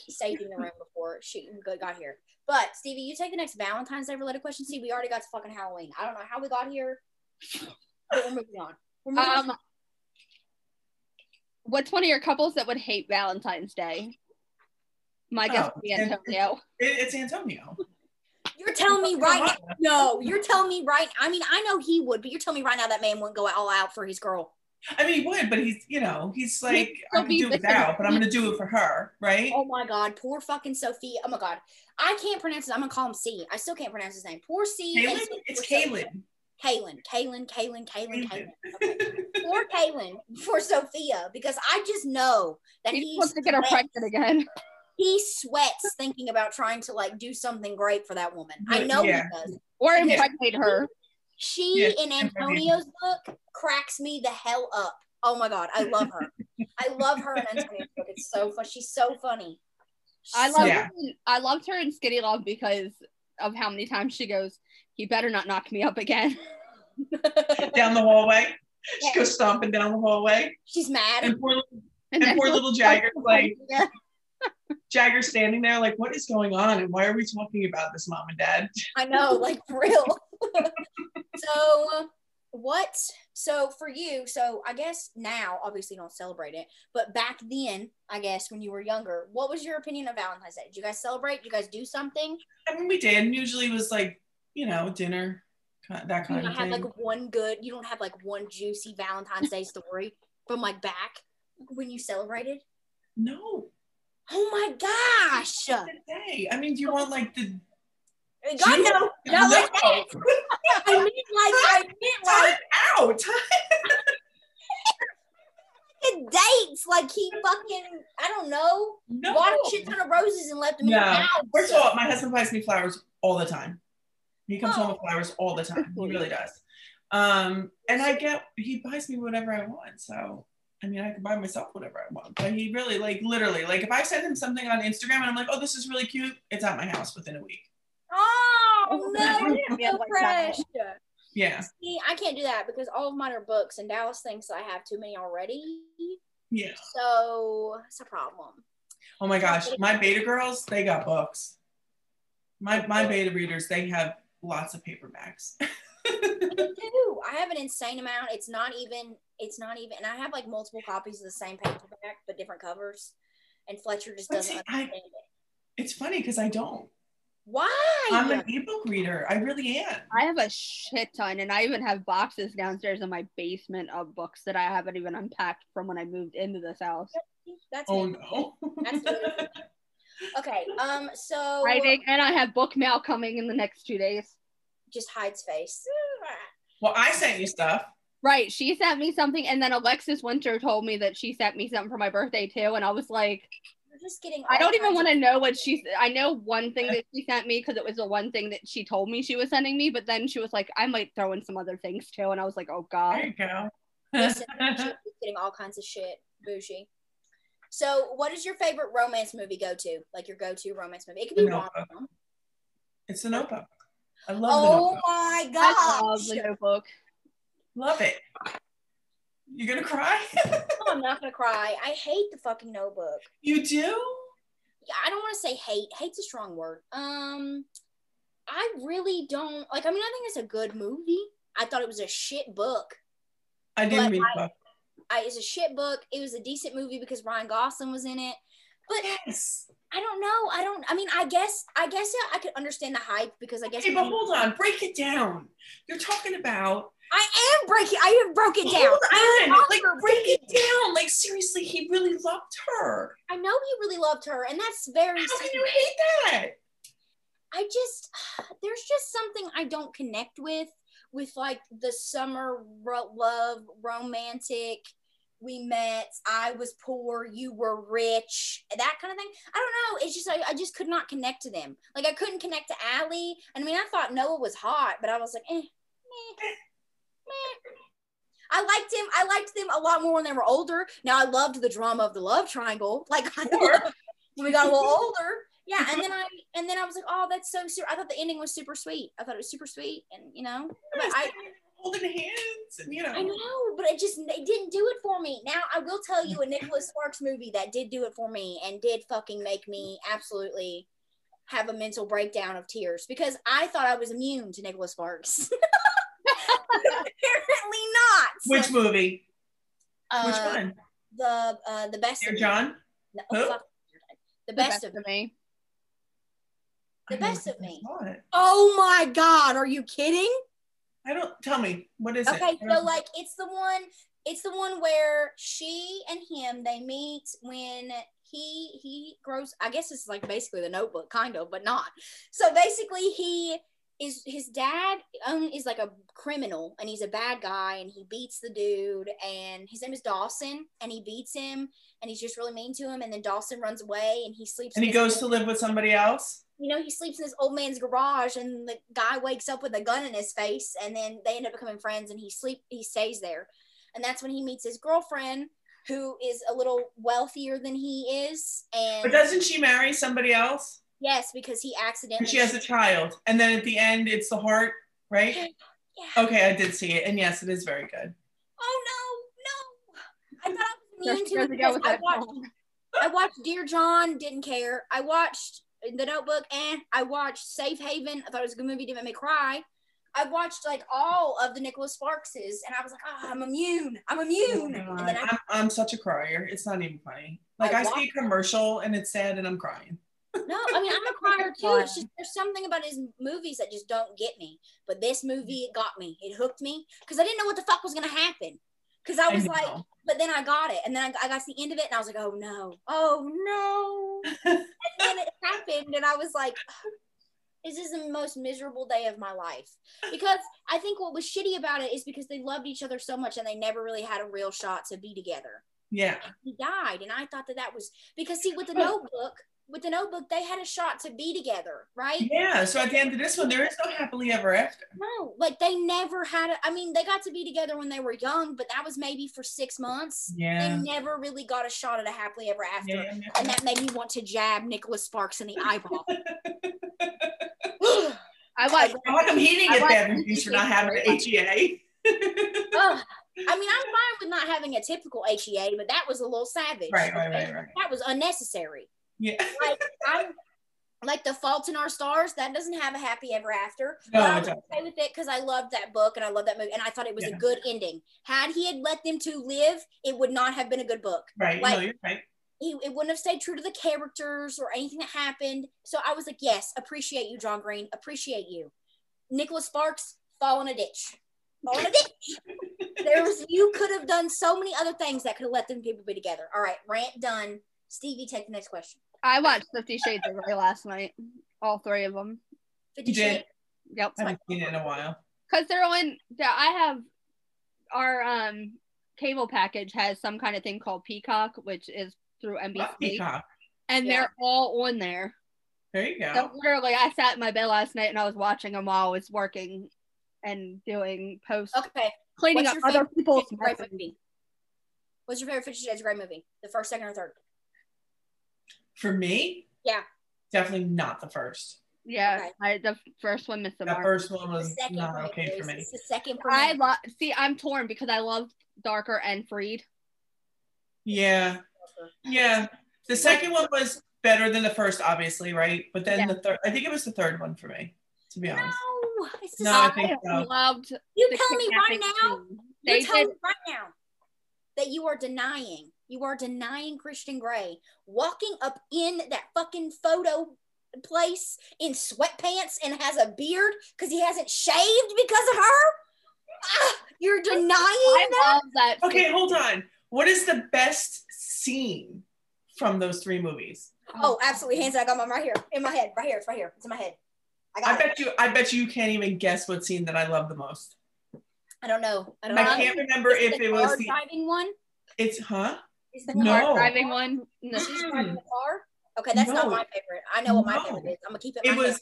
staging the room before she got here. But Stevie, you take the next Valentine's Day related question. See, we already got to fucking Halloween. I don't know how we got here, but we're moving on. We're moving on. Um, what's one of your couples that would hate Valentine's Day? My guess Oh, would be Antonio. It, it's Antonio. You're telling me right now. No, you're telling me right. I mean, I know he would, but you're telling me right now that man wouldn't go all out for his girl. I mean, he would, but he's, you know, he's like, still I can be do the- without, but I'm gonna do it for her, right? Oh my god, poor fucking Sophia. Oh my god. I can't pronounce it. I'm gonna call him C. I still can't pronounce his name. Poor C. and Kaylin? poor It's Sophia. Kaylin. Kaylin. Kaylin, Kaylin, Kaylin, Kaylin. Kaylin. Poor Kaylin for Sophia because I just know that He he wants to get her pregnant again. He sweats thinking about trying to like do something great for that woman. I know Yeah. he does. Or impregnate her. She Yeah, in Antonio's book cracks me the hell up. Oh my god, I love her. I love her in Antonio's book. It's so fun. She's so funny. I love Yeah. I loved her in Skinny Love because of how many times she goes, "He better not knock me up again." Down the hallway. She goes stomping down the hallway. She's mad. And poor, And, and poor little Jagger's like, Yeah. Jagger's standing there like, what is going on? And why are we talking about this, mom and dad? I know, like for real. so what so for you, so I guess now obviously you don't celebrate it, but back then, I guess when you were younger, what was your opinion of Valentine's Day? Did you guys celebrate? Did you guys do something? I mean, we did. And usually it was like, you know, dinner, that kind don't of have thing. like one good you don't have like one juicy Valentine's Day story from like back when you celebrated? no. Oh my gosh. The day. I mean, do you want like the God no. No, No. like that. I mean like I meant like out. dates. Like he fucking, I don't know, No. bought a shit ton of roses and left them in the house. First of all, my husband buys me flowers all the time. He comes home Oh. with flowers all the time. He really does. Um, and I get he buys me whatever I want. So I mean, I can buy myself whatever I want. But he really like literally like if I send him something on Instagram and I'm like, oh, this is really cute, it's at my house within a week. Oh, oh no, Yeah, so fresh. Yeah, See, I can't do that because all of mine are books, and Dallas thinks I have too many already. yeah. So it's a problem. Oh my gosh, my beta girls, they got books. My my beta readers, they have lots of paperbacks. Dude, I have an insane amount. It's not even. It's not even. And I have like multiple copies of the same paperback, but different covers. And Fletcher just But doesn't see, I- it. it's funny because I don't. Why? I'm an ebook reader. I really am. I have a shit ton, and I even have boxes downstairs in my basement of books that I haven't even unpacked from when I moved into this house. That's Oh it. no. That's it. Okay. Um. So Writing, and I have book mail coming in the next two days. Just hides face. well, I sent you stuff. Right. She sent me something, and then Alexis Winter told me that she sent me something for my birthday too. And I was like, You're just getting. I don't even want to know what she. I know one thing that she sent me because it was the one thing that she told me she was sending me. But then she was like, I might throw in some other things too. And I was like, oh god. There god. you go. Listen, getting all kinds of shit. Bougie. So, what is your favorite romance movie go to? Like your go to romance movie? It could be The rom Notebook. com. it's the notebook. I love Oh notebook. my I love the Notebook. Love it. You're gonna cry? No, I'm not gonna cry. I hate the fucking Notebook. you do? Yeah, I don't want to say hate. Hate's a strong word. Um, I really don't like. I mean, I think it's a good movie. I thought it was a shit book. I didn't But read the book. I, it's a shit book. It was a decent movie because Ryan Gosling was in it. But Yes. I don't know. I don't. I mean, I guess. I guess yeah I could understand the hype because I guess. Okay, but we- hold on. Break it down. You're talking about. I am breaking. I have broke it down. Hold on. Like, break it down. Like, seriously, he really loved her. I know he really loved her, and that's very. How can you hate that? I just there's just something I don't connect with with like the summer ro- love romantic. We met. I was poor. You were rich. That kind of thing. I don't know. It's just I, I just could not connect to them. Like I couldn't connect to Allie. And I mean, I thought Noah was hot, but I was like, eh, meh, meh. I liked him. I liked them a lot more when they were older. Now I loved the drama of the love triangle. Like I Sure. when we got a little older. Yeah, and then I and then I was like, oh, that's so super. I thought the ending was super sweet. I thought it was super sweet, and you know, but I holding hands and you know. I know, but it just it didn't do it for me. Now I will tell you a Nicholas Sparks movie that did do it for me and did fucking make me absolutely have a mental breakdown of tears because I thought I was immune to Nicholas Sparks. Apparently not. Which movie? uh, Which one? The uh, the best. Dear of Me. John? No, Who? fuck. The best of me. me. The I best of me. saw. Oh my god, are you kidding? I don't tell me what is Okay, it? so like it's the one It's the one where she and him they meet when he he grows. I guess it's like basically the Notebook, kind of, but not. So basically, he is his dad um, is like a criminal and he's a bad guy and he beats the dude and his name is Dawson and he beats him and he's just really mean to him and then Dawson runs away and he sleeps And he goes to live with somebody else. you know he sleeps in this old man's garage and the guy wakes up with a gun in his face and then they end up becoming friends and he sleep he stays there and that's when he meets his girlfriend who is a little wealthier than he is and But doesn't she marry somebody else? Yes because he accidentally And she has a child. And then at the end, it's the heart, right? yeah. Okay, I did see it. And yes, it is very good. oh no no I thought I was There immune to it because I watched song. I watched Dear John, didn't care. I watched The Notebook, and I watched Safe Haven. I thought it was a good movie, didn't make me cry. I watched like all of the Nicholas Sparkses, and I was like, oh, I'm immune. I'm immune. Oh, and then I, I'm, I'm such a crier. It's not even funny. Like I I, see a commercial and it's sad and I'm crying. No, I mean, I'm a crier too. It's just there's something about his movies that just don't get me. But this movie, it got me. It hooked me because I didn't know what the fuck was gonna happen. Because I I was like, but then I got it, and then I, I got to the end of it, and I was like, oh no, oh no. and then it happened, and I was like, this is the most miserable day of my life. Because I think what was shitty about it is because they loved each other so much, and they never really had a real shot to be together. Yeah. He died, and I thought that that was because see, with the Notebook, with the Notebook, they had a shot to be together, right? Yeah. So at the end of this one, there is no happily ever after. No, like they never had. A, I mean, they got to be together when they were young, but that was maybe for six months. Yeah. They never really got a shot at a happily ever after. Yeah, yeah, yeah. And that made me want to jab Nicholas Sparks in the eyeball. I watched. How come he didn't I get watched bad reviews for not having an HEA? Ugh. I mean, I'm fine with not having a typical HEA, but that was a little savage. Right, right, right, right. That was unnecessary. Yeah. Like I'm like the Fault in Our Stars. That doesn't have a happy ever after. No, but I was okay with it because I loved that book and I loved that movie and I thought it was Yeah. a good ending. Had he had let them two live, it would not have been a good book. Right. Like- no, you're right. He, it wouldn't have stayed true to the characters or anything that happened. So I was like, yes, appreciate you, John Green. Appreciate you. Nicholas Sparks, fall in a ditch. Fall in a ditch. there was you could have done so many other things that could have let them people be together. All right, rant done. Stevie, take the next question. I watched Fifty Shades of Grey last night. All three of them. Fifty You did? Shades. Yep. I haven't seen it in a while. Because they're on. Yeah, I have our um cable package has some kind of thing called Peacock, which is through NBC, Love Peacock. and Yeah. they're all on there. There you go. So literally, I sat in my bed last night and I was watching them while I was working and doing post Okay. cleaning What's up other people's Fifty movie? What's your favorite Fifty Shades of Grey movie? The first, second, or third? For me, Yeah. definitely not the first. Yeah, Okay. I, the first one missed the That mark. first one The was second not for me, okay for me. It's the second for I me. love. See, I'm torn because I love Darker and Freed. Yeah. Yeah. The second one was better than the first, obviously, right? But then Yeah. the third, I think it was the third one for me, to be honest. No, it's No, I second. think so. loved. You tell me right now. scene. You They tell did. me right now that you are denying. You are denying Christian Grey walking up in that fucking photo place in sweatpants and has a beard because he hasn't shaved because of her. Ah, you're denying I that. love that. Okay, hold on. What is the best scene from those three movies? Oh, absolutely. Hands. I got mine right here in my head. Right here. It's right here. It's in my head. I got I it. bet you I bet you can't even guess what scene that I love the most. I don't know. I don't I know. can't remember Is if the it was car the driving one. it's huh? Is the No. car Car driving one. No. She's driving the car. Okay, that's not my favorite. I know what my No. favorite is. I'm gonna keep it. in It my was head.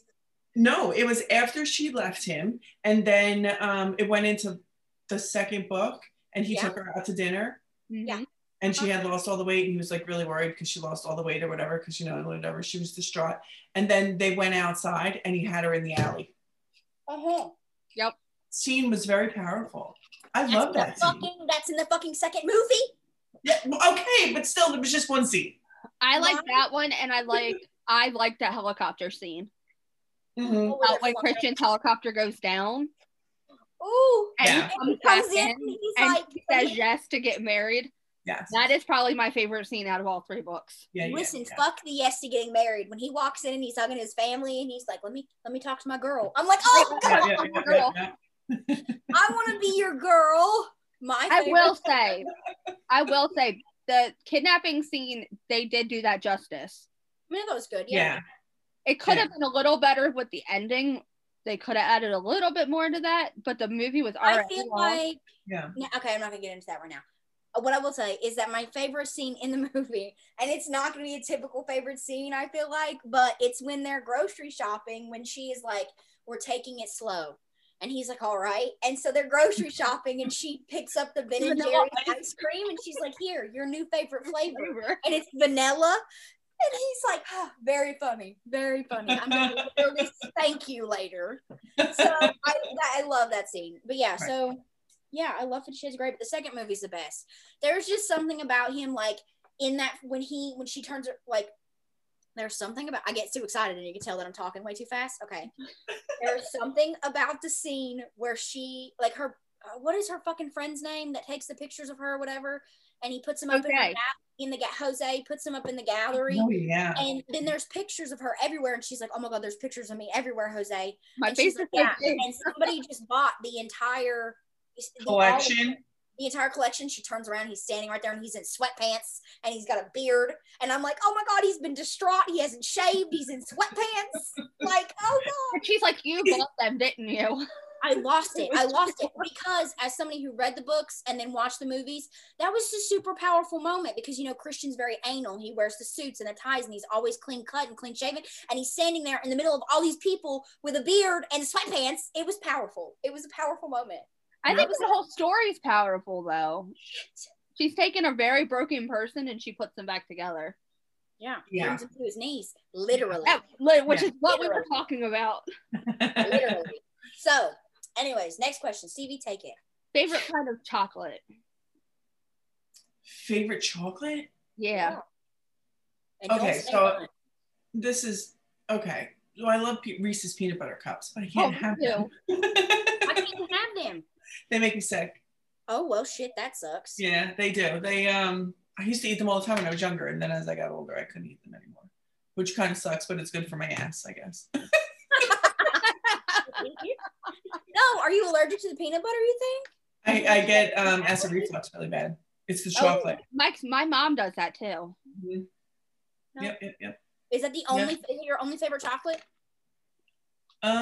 no, it was after she left him, and then um, it went into the second book, and he Yeah. took her out to dinner, Yeah. Mhm. and she had lost all the weight, and he was like really worried because she lost all the weight or whatever, because you know whatever she was distraught, and then they went outside, and he had her in the alley. Uh-huh. Yep. Scene was very powerful. I That's love in the that scene. That's in the fucking second movie. Yeah, okay, but still, there was just one scene. I like Mine- that one, and I like I like that helicopter scene. Mhm. Oh, About when. Christian's helicopter goes down, Ooh. and Yeah. he And comes back comes in. in, He's and like, he says yes to get married. Yes. That is probably my favorite scene out of all three books. Yeah, yeah, Listen, yeah. fuck the yes to getting married. When he walks in and he's hugging his family and he's like, "Let me, let me talk to my girl." I'm like, "Oh Yeah, God, yeah, yeah, yeah, yeah. I want to be your girl." My I favorite- will say, I will say the kidnapping scene, they did do that justice. I mean, that was good. Yeah. Yeah. It could Yeah. have been a little better with the ending. They could have added a little bit more to that, but the movie was I feel long. like Yeah. No, okay, I'm not gonna get into that right now. Uh, What I will say is that my favorite scene in the movie, and it's not gonna be a typical favorite scene, I feel like, but it's when they're grocery shopping when she is like, "We're taking it slow," and he's like, "All right," and so they're grocery shopping, and she picks up the Ben and Jerry's ice cream, and she's like, "Here, your new favorite flavor," and it's vanilla. And he's like, oh, very funny, very funny. I'm gonna literally thank you later. So I, I love that scene. But yeah, so yeah, I love Fifty She's great. But the second movie's the best. There's just something about him, like in that when he when she turns like. There's something about I get too excited and you can tell that I'm talking way too fast. Okay, there's something about the scene where she like her uh, what is her fucking friend's name that takes the pictures of her or whatever, and he puts them up in, her Okay. ga- in the Jose puts them up in the gallery. Oh yeah. And then there's pictures of her everywhere, and she's like, "Oh my god, there's pictures of me everywhere, Jose." My and face is like, "Yeah." And somebody just bought the entire the- all of- Collection. The entire collection. She turns around, he's standing right there, and he's in sweatpants, and he's got a beard. And I'm like, "Oh my god, he's been distraught. He hasn't shaved. He's in sweatpants. like, oh god." But she's like, you bought them, didn't you? I lost it. I lost it because as somebody who read the books and then watched the movies, that was a super powerful moment because you know Christian's very anal. He wears the suits and the ties and he's always clean cut and clean shaven and he's standing there in the middle of all these people with a beard and sweatpants. It was powerful. It was a powerful moment. I think the whole story is powerful though. She's taken a very broken person and she puts them back together. Yeah. Yeah. Brings him to his knees. Literally. That- li- which Yeah. is what we were talking about. Literally. So, anyways, next question. Stevie, take it. Favorite kind of chocolate. Favorite chocolate? Yeah. And don't Okay, so- mine. This is okay. So I love Pe- Reese's peanut butter cups, but I Oh, can't me have them. I can't have them. They make me sick. Oh well shit, that sucks. Yeah, they do. They um I used to eat them all the time when I was younger, and then as I got older, I couldn't eat them anymore. Which kind of sucks, but it's good for my ass, I guess. no, are you allergic to the peanut butter, you think? I, I get um acid reflux really bad. It's the Oh. chocolate. Mike's my mom does that too. Mhm. No. Yep, yep, yep. Is that the only is your only favorite chocolate? Um,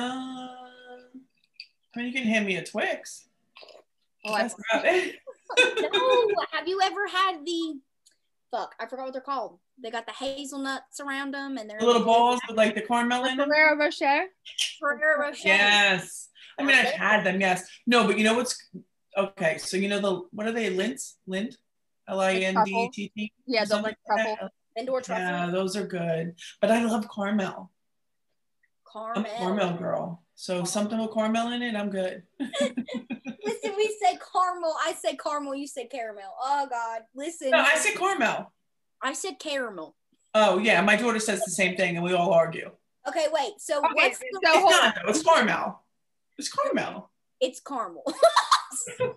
I mean, you can hand me a Twix. Oh, I- That's about it. No. Have you ever had the fuck? I forgot what they're called. They got the hazelnuts around them, and they're the little balls with like the caramel in them. Ferrero Rocher. Ferrero Rocher. Yes. I mean, I've had them. Yes. No, but you know what's okay? So you know the what are they? Lints? Lint? L I N D T T. Yeah, the Something like like truffle. that. Lindor truffle. Yeah, those are good. But I love caramel. I'm a caramel girl. So something with caramel in it, I'm good. Listen, we say caramel. I say caramel. You say caramel. Oh God. Listen. No, I say caramel. I said caramel. Oh yeah, my daughter says the same thing, and we all argue. Okay, wait. So Okay, what's so the, It's hold not though. It's caramel. It's caramel. it's caramel.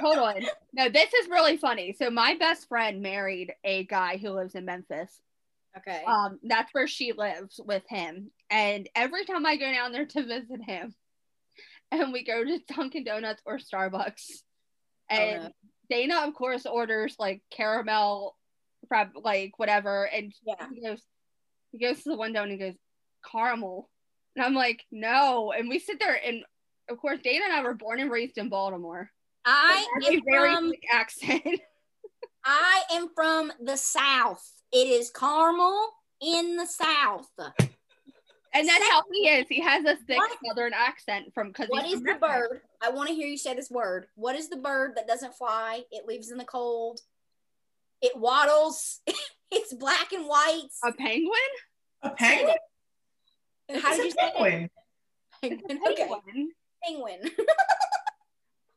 Hold on. No, this is really funny. So my best friend married a guy who lives in Memphis. okay. Um, that's where she lives with him. And every time I go down there to visit him, and we go to Dunkin' Donuts or Starbucks, oh, and no. Dana, of course, orders like caramel, like whatever, and Yeah. he goes, he goes to the window and he goes, caramel, and I'm like, no, and we sit there, and of course, Dana and I were born and raised in Baltimore. I am very from accent. I am from the South. It is caramel in the South. And that's how he is. He has a thick What? southern accent from because What is the bird? I want to hear you say this word. What is the bird that doesn't fly? It lives in the cold. It waddles. it's black and white. A penguin? A penguin? How did you It's a say penguin. Penguin. Okay. Penguin. Penguin.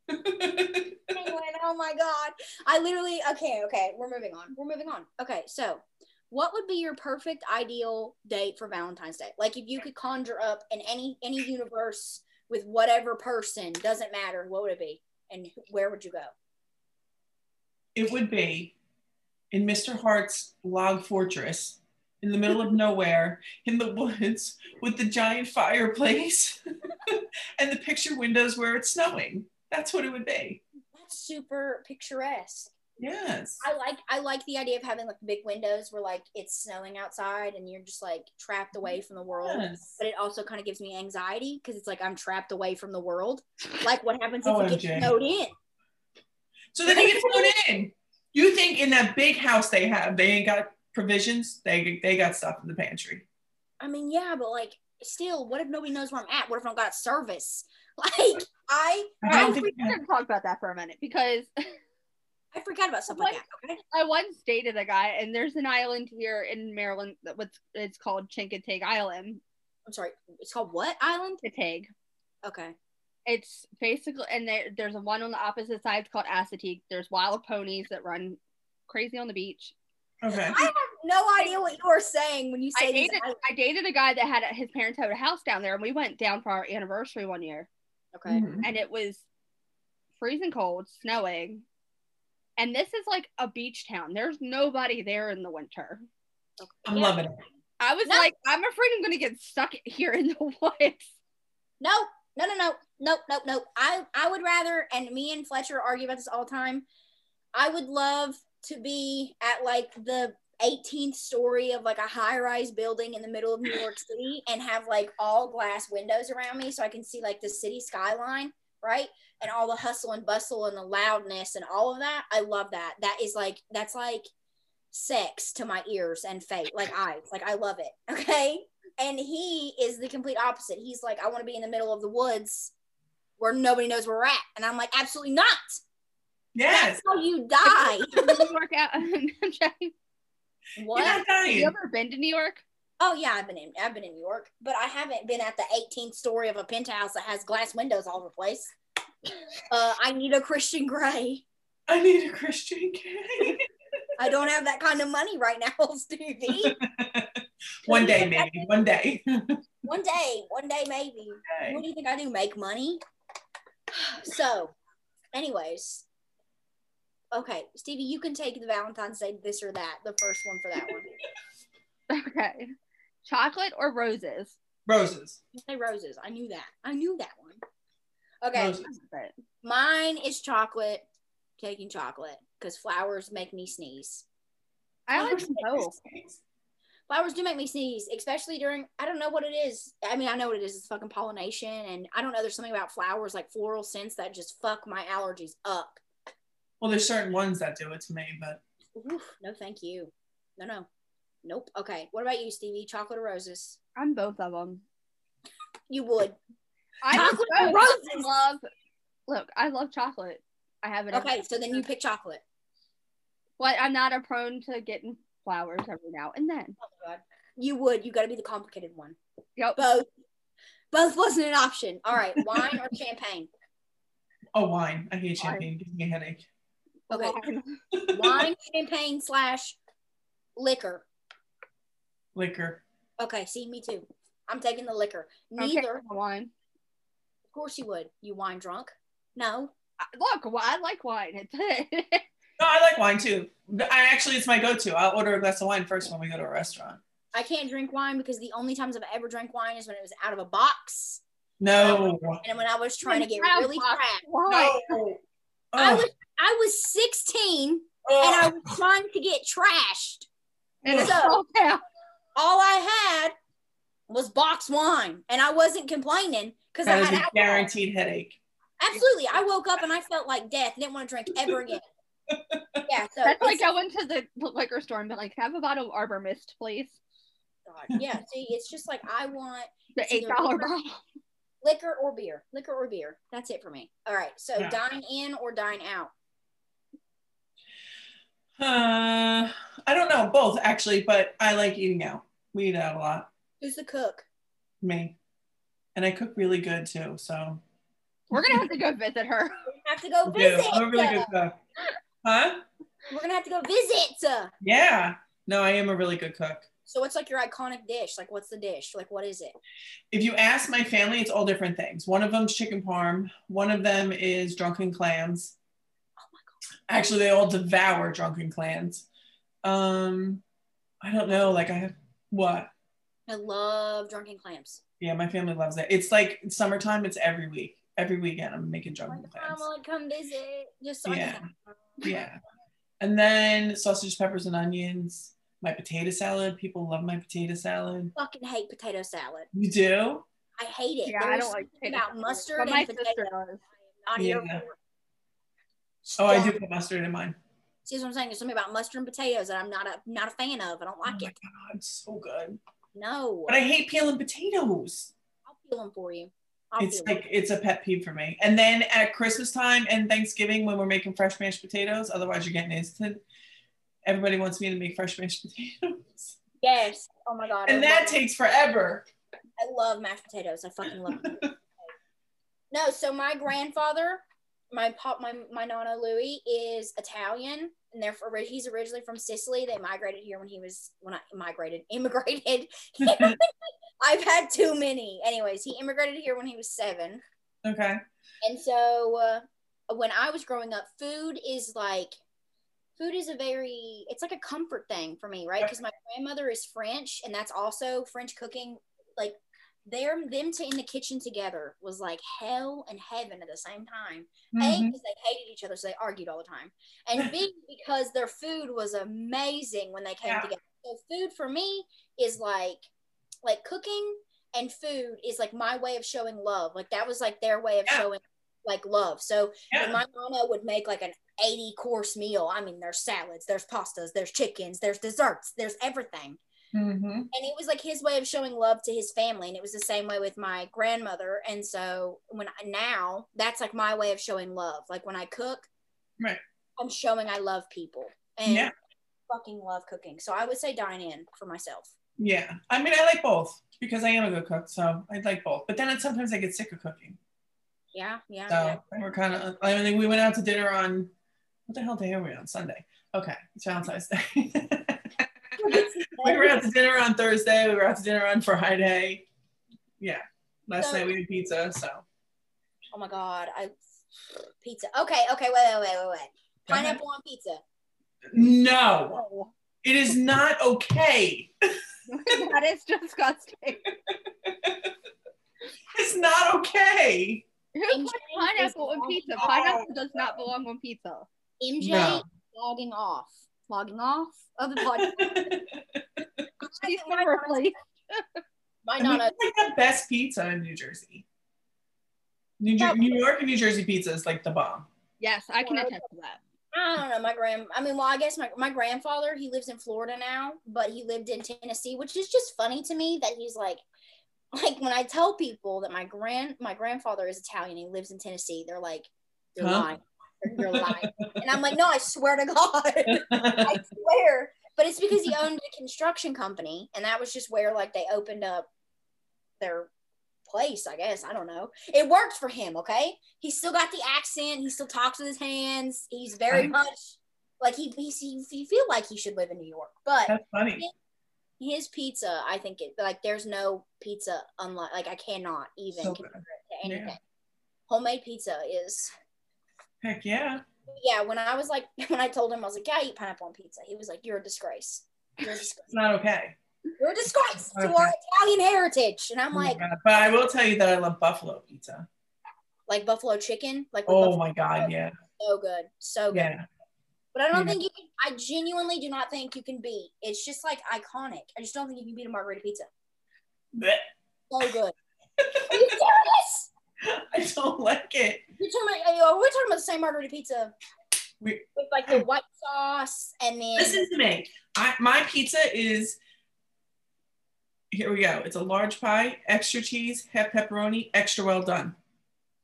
Penguin. Oh my god. I literally okay, okay, we're moving on. We're moving on. Okay, so what would be your perfect ideal date for Valentine's Day? Like if you could conjure up in any any universe with whatever person, doesn't matter, what would it be? And where would you go? it would be in Mr. Hart's log fortress in the middle of nowhere in the woods with the giant fireplace and the picture windows where it's snowing. That's what it would be. That's super picturesque. Yes. I like I like the idea of having like big windows where like it's snowing outside and you're just like trapped away from the world. Yes. But it also kind of gives me anxiety because it's like I'm trapped away from the world. Like what happens if oh, it gets OMG. snowed in? So then they get snowed in. You think in that big house they have, they ain't got provisions? They they got stuff in the pantry. I mean, yeah, but like still, what if nobody knows where I'm at? What if I don't got service? Like I I I don't think going to talk about that for a minute because I forgot about stuff like that. Okay. I once dated a guy, and there's an island here in Maryland that what's it's called Chincoteague Island. I'm sorry. It's called what island? Chincoteague. Okay. It's basically, and there, there's a one on the opposite side it's called Assateague. There's wild ponies that run crazy on the beach. Okay. I have no idea what you are saying when you I say these dated. I dated a guy that had his parents had a house down there, and we went down for our anniversary one year, Okay. Mhm. and it was freezing cold, snowing, and this is like a beach town. There's nobody there in the winter. I'm Yeah. loving it. I was No. like, I'm afraid I'm gonna get stuck here in the woods. No, no, no, no, no, no, nope. I I would rather, and me and Fletcher argue about this all the time. I would love to be at like the 18th story of like a high rise building in the middle of New York City and have like all glass windows around me so I can see like the city skyline, right? And all the hustle and bustle and the loudness and all of that. I love that. That is like, that's like sex to my ears and fate, like eyes. Like, I love it. Okay and he is the complete opposite. He's like, I want to be in the middle of the woods where nobody knows where we're at. And I'm like, absolutely not. Yes. That's how you die. New York out. I'm joking. what? You're not Have you ever been to New York? Oh yeah, I've been in I've been in New York, but I haven't been at the 18th story of a penthouse that has glass windows all over the place. Uh, I need a Christian Grey. I need a Christian Grey. I don't have that kind of money right now, Stevie. one day, maybe. One day. One day, one day maybe. What do you think I do? Make money? So, anyways, okay, Stevie, you can take the Valentine's Day this or that, the first one for that one. Okay. Chocolate or roses? Roses. Say roses. I knew that. I knew that one. Okay, Roses. Mine is chocolate. Taking chocolate because flowers make me sneeze. I like Flowers both. Flowers do make me sneeze, especially during I don't know what it is. I mean, I know what it is. It's fucking pollination, and I don't know. There's something about flowers like floral scents that just fuck my allergies up. Well, there's certain ones that do it to me, but Oof, no, thank you. No, no, nope. Okay, what about you, Stevie? Chocolate or roses? I'm both of them. You would. I Chocolate or roses? love. Look, I love chocolate. I have it. Okay, so then you pick chocolate. But I'm not a prone to getting flowers every now and then. Oh my god. You would. You got to be the complicated one. Yep. Both. Both wasn't an option. All right, wine or champagne? oh, wine. I hate Wine. champagne. Gives me a headache. Okay. Wine. Wine, champagne slash liquor. Liquor. Okay, see me too. I'm taking the liquor. Okay, Neither. wine. Of course you would. You wine drunk? No. Look, I like wine. No, I like wine too. I actually, it's my go-to. I'll order a glass of wine first when we go to a restaurant. I can't drink wine because the only times I've ever drank wine is when it was out of a box No. and when I was trying to get really Fox, fat. why? No. I Oh, was I was 16 and oh. I was trying to get trashed. And a So- small town. All I had was box wine and I wasn't complaining because I had a alcohol. guaranteed headache. Absolutely. I woke up and I felt like death. Didn't want to drink ever again. Yeah, so That's like it's- going to the liquor store and be like, have a bottle of Arbor Mist, please. God, yeah, see, it's just like I want The eight either dollar liquor- bottle. liquor or beer. Liquor or beer. That's it for me. All right. So Yeah. dine in or dine out. Uh, I don't know, both actually, but I like eating out. We eat out a lot. Who's the cook? Me. And I cook really good too. So We're gonna have to go visit her. We have to go I do. visit. I'm a really uh, good cook. Huh? We're gonna have to go visit. uh. Yeah. No, I am a really good cook. So what's like your iconic dish? Like what's the dish? Like what is it? If you ask my family, it's all different things. One of them's chicken parm. One of them is drunken clams. My god. Actually, they all devour drunken clams. Um, I don't know. Like I have what? I love drunken clams. Yeah, my family loves it. It's like summertime. It's every week. every weekend. I'm making My juggling mom plans. will come visit just so Yeah. Yeah. And then sausage, peppers, and onions. My potato salad. People love my potato salad. Fucking hate potato salad. You do? I hate it. Yeah, I don't like potato about salad. mustard But my and potato. sister does. Not here Yeah. for it. Oh, I do put mustard in mine. See what I'm saying? There's something about mustard and potatoes that I'm not a not a fan of. I don't Oh like my it. god, so good. No, But I hate peeling potatoes. I'll peel them for you. I'll It's like it's a pet peeve for me. And then at Christmas time and Thanksgiving when we're making fresh mashed potatoes, otherwise you're getting instant. Everybody wants me to make fresh mashed potatoes. yes. Oh my god. I And that takes forever. I love mashed potatoes. I fucking love them. no, so my grandfather, my pop, my my nonna Louis is Italian, and they're for, he's originally from Sicily. They migrated here when he was when I migrated, immigrated. I've had too many. Anyways, he immigrated here when he was seven, okay. and so uh, when I was growing up, food is like. Food is a very, it's like a comfort thing for me, right? Because my grandmother is French, and that's also French cooking. Like their them to in the kitchen together was like hell and heaven at the same time. A Mhm. because they hated each other, so they argued all the time, and B because their food was amazing when they came Yeah. together. So food for me is like like cooking and food is like my way of showing love. Like that was like their way of Yeah. showing like love. So Yeah. my mama would make like an 80 course meal, I mean, there's salads, there's pastas, there's chickens, there's desserts, there's everything Mhm. and it was like his way of showing love to his family and it was the same way with my grandmother and so when I, now that's like my way of showing love like when i cook Right. i'm showing i love people and Yeah. fucking love cooking so i would say dine in for myself Yeah. I mean, I like both because I am a good cook, so I'd like both. But then sometimes I get sick of cooking. yeah yeah, So yeah. we're kind of, I mean, we went out to dinner on, what the hell day are we on? Sunday. Okay. It's Valentine's Day. we were out to dinner on Thursday. We were out to dinner on Friday. Yeah. Last So- night we had pizza. So oh my god i pizza okay okay wait wait wait wait wait pineapple on pizza no, Oh, it is not okay. that is disgusting. It's not okay. Who MJ puts pineapple on pizza? logging Pineapple does not belong on pizza. mj No. logging off logging off of the podcast She's my, been replaced. my I mean, like the best pizza in New Jersey. New, Jer- New York and New Jersey pizza is like the bomb. Yes, I can attest to that. I don't know. My grand, I mean, well, I guess my, my grandfather, he lives in Florida now, but he lived in Tennessee, which is just funny to me that he's like, like when I tell people that my grand, my grandfather is Italian, he lives in Tennessee, they're like, they're Huh? lying, you're lying, and I'm like, no, I swear to God, I swear. But it's because he owned a construction company, and that was just where like they opened up their place, I guess. I don't know. It worked for him, okay? He still got the accent, he still talks with his hands. He's very Right. much like he he, he he feel like he should live in New York. But That's funny. his pizza, I think it like there's no pizza unlike like I cannot even So compare it to anything. Yeah. Homemade pizza is Heck yeah. yeah, when I was like when I told him I was like, Yeah, I eat pineapple on pizza, he was like, You're a disgrace. You're a disgrace. It's not okay. You're a disgrace to our Italian heritage. And I'm Oh like, But I will tell you that I love buffalo pizza. like buffalo chicken, like Oh my God. Yeah. so good, so good. Yeah. But I don't Yeah. think you can. I genuinely do not think you can beat. It's just like iconic. I just don't think you can beat a margarita pizza. Blech. So good. Are you serious? I don't like it. You're talking about? oh, We're talking about the same margarita pizza We, with like the white sauce and then. listen to me. I, my pizza is here we go. It's a large pie, extra cheese, half pepperoni, extra well done.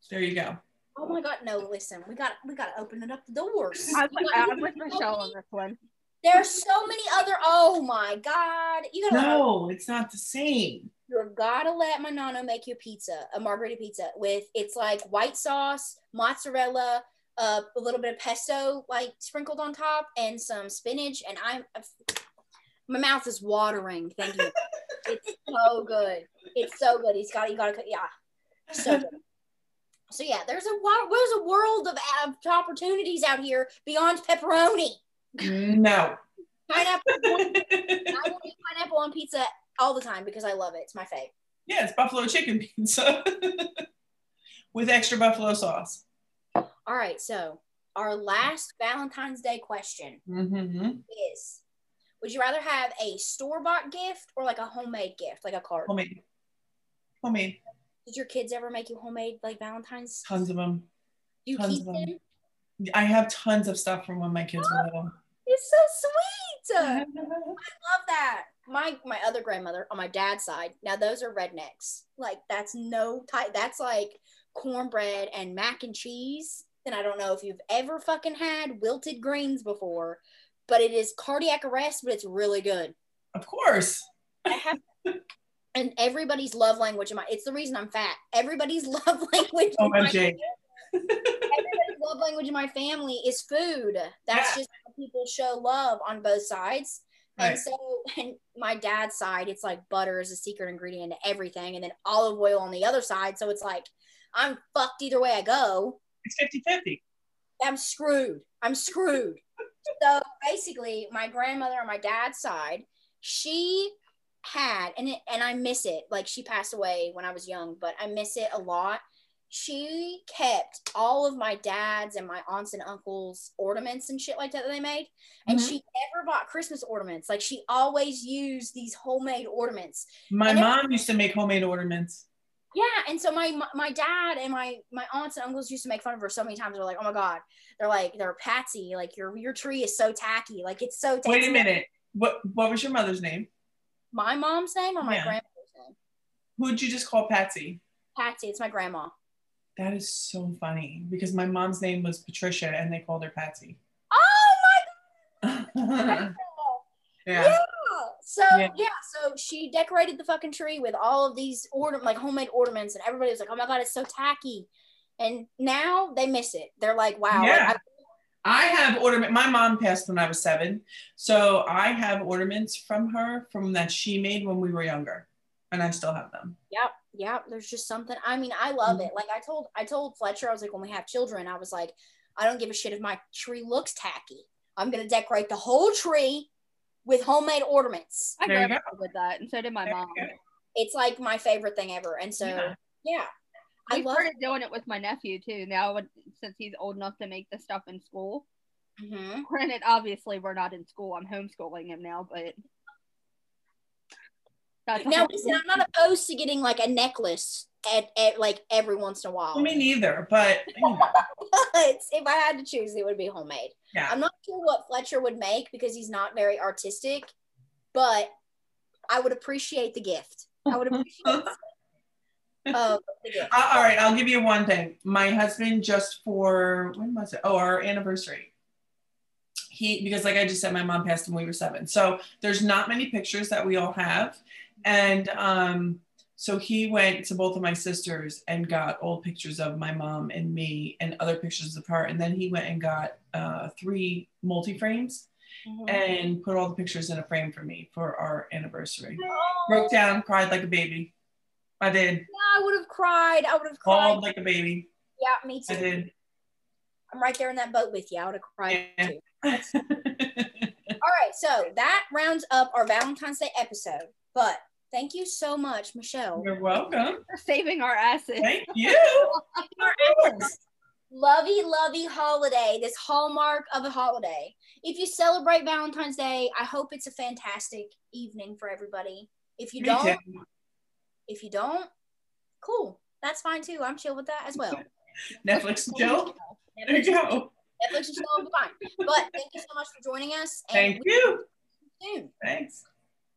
There you go. Oh my god! No, listen. We got we got to open it up the doors. I'm, You I'm with Michelle on this one. There's so many other. Oh my god! You gotta. No, it's not the same. You gotta let my nana make you pizza, a margarita pizza with it's like white sauce, mozzarella, uh, a little bit of pesto like sprinkled on top, and some spinach. And I'm, my mouth is watering thinking. about it. it's so good. It's so good. He's got you gotta cook. Yeah, so good. So yeah, there's a there's a world of, of opportunities out here beyond pepperoni. No. Pineapple. I will eat pineapple on pizza all the time because I love it. It's my fave. Yeah, it's buffalo chicken pizza. with extra buffalo sauce. All right, so our last Valentine's Day question Mm-hmm. is Would you rather have a store bought gift or like a homemade gift, like a card? Homemade. Homemade. Did your kids ever make you homemade like Valentine's? Tons of them. Do you tons keep of 'em. them? I have tons of stuff from when my kids were little. It's so sweet. I love that. My my other grandmother on my dad's side. Now those are rednecks. Like that's no type. That's like cornbread and mac and cheese. And I don't know if you've ever fucking had wilted greens before, but it is cardiac arrest. But it's really good. Of course. I have. And everybody's love language in my it's the reason I'm fat. Everybody's love language in my everybody's love language in my family is food. That's Yeah. just how people show love on both sides. And so, and my dad's side, it's like butter is a secret ingredient to everything, and then olive oil on the other side. So it's like I'm fucked either way I go. It's 50 50. I'm screwed. I'm screwed. so basically, my grandmother on my dad's side, she had, and it, and I miss it. Like she passed away when I was young, but I miss it a lot. She kept all of my dad's and my aunts and uncles' ornaments and shit like that that they made, and Mhm. she never bought Christmas ornaments. Like she always used these homemade ornaments. My And it- mom used to make homemade ornaments. Yeah, and so my my- my dad and my my aunts and uncles used to make fun of her so many times. They're like, "Oh my god," they're like, "They're Patsy, like your your tree is so tacky, like it's so." tacky. Wait a minute. What what was your mother's name? My mom's name or my Yeah. grandmother's name? Who'd you just call Patsy? Patsy. It's my grandma. That is so funny because my mom's name was Patricia and they called her Patsy. Oh my god! Yeah. So Yeah. yeah. so she decorated the fucking tree with all of these order like homemade ornaments, and everybody was like, "Oh my god, it's so tacky." And now they miss it. They're like, "Wow." like, Yeah. I- I have ornament. My mom passed when I was seven, so I have ornaments from her from that she made when we were younger, and I still have them. Yep, yep. There's just something. I mean, I love Mhm. it. Like I told, I told Fletcher, I was like, when we have children, I was like, I don't give a shit if my tree looks tacky. I'm gonna decorate the whole tree with homemade ornaments. I There you grew up with that, and so did my There mom. It's like my favorite thing ever. And so, yeah, Yeah. I We love. started doing it with my nephew too. Now, since he's old enough to make the stuff in school. Mhm. Granted, obviously we're not in school. I'm homeschooling him now, but that's Now, listen, I'm not opposed to getting like a necklace at, at like every once in a while. Me neither, but you know, but if I had to choose, it would be homemade. yeah. I'm not sure what Fletcher would make because he's not very artistic, but I would appreciate the gift. I would appreciate the, uh, the gift. Uh, all right, I'll give you one thing. My husband just for when was it? Oh, our anniversary. He because like I just said, my mom passed when we were seven. So there's not many pictures that we all have, and um, so he went to both of my sisters and got old pictures of my mom and me and other pictures of her, and then he went and got uh, three multi frames and put all the pictures in a frame for me for our anniversary. Broke down, cried like a baby. I did. Yeah, I would have cried. I would have cried. Called like a baby. yeah, me too. I did. I'm right there in that boat with you. I would have cried Yeah. too. All right, so that rounds up our Valentine's Day episode. But thank you so much, Michelle. You're welcome. for saving our asses. Thank you. Lovey, lovey holiday, this hallmark of a holiday. If you celebrate Valentine's Day, I hope it's a fantastic evening for everybody. If you Me don't, too. if you don't, cool. That's fine too. I'm chill with that as well. Netflix and chill. There Netflix, you go. Netflix is still fine. But thank you so much for joining us. And Thank you. you soon. Thanks.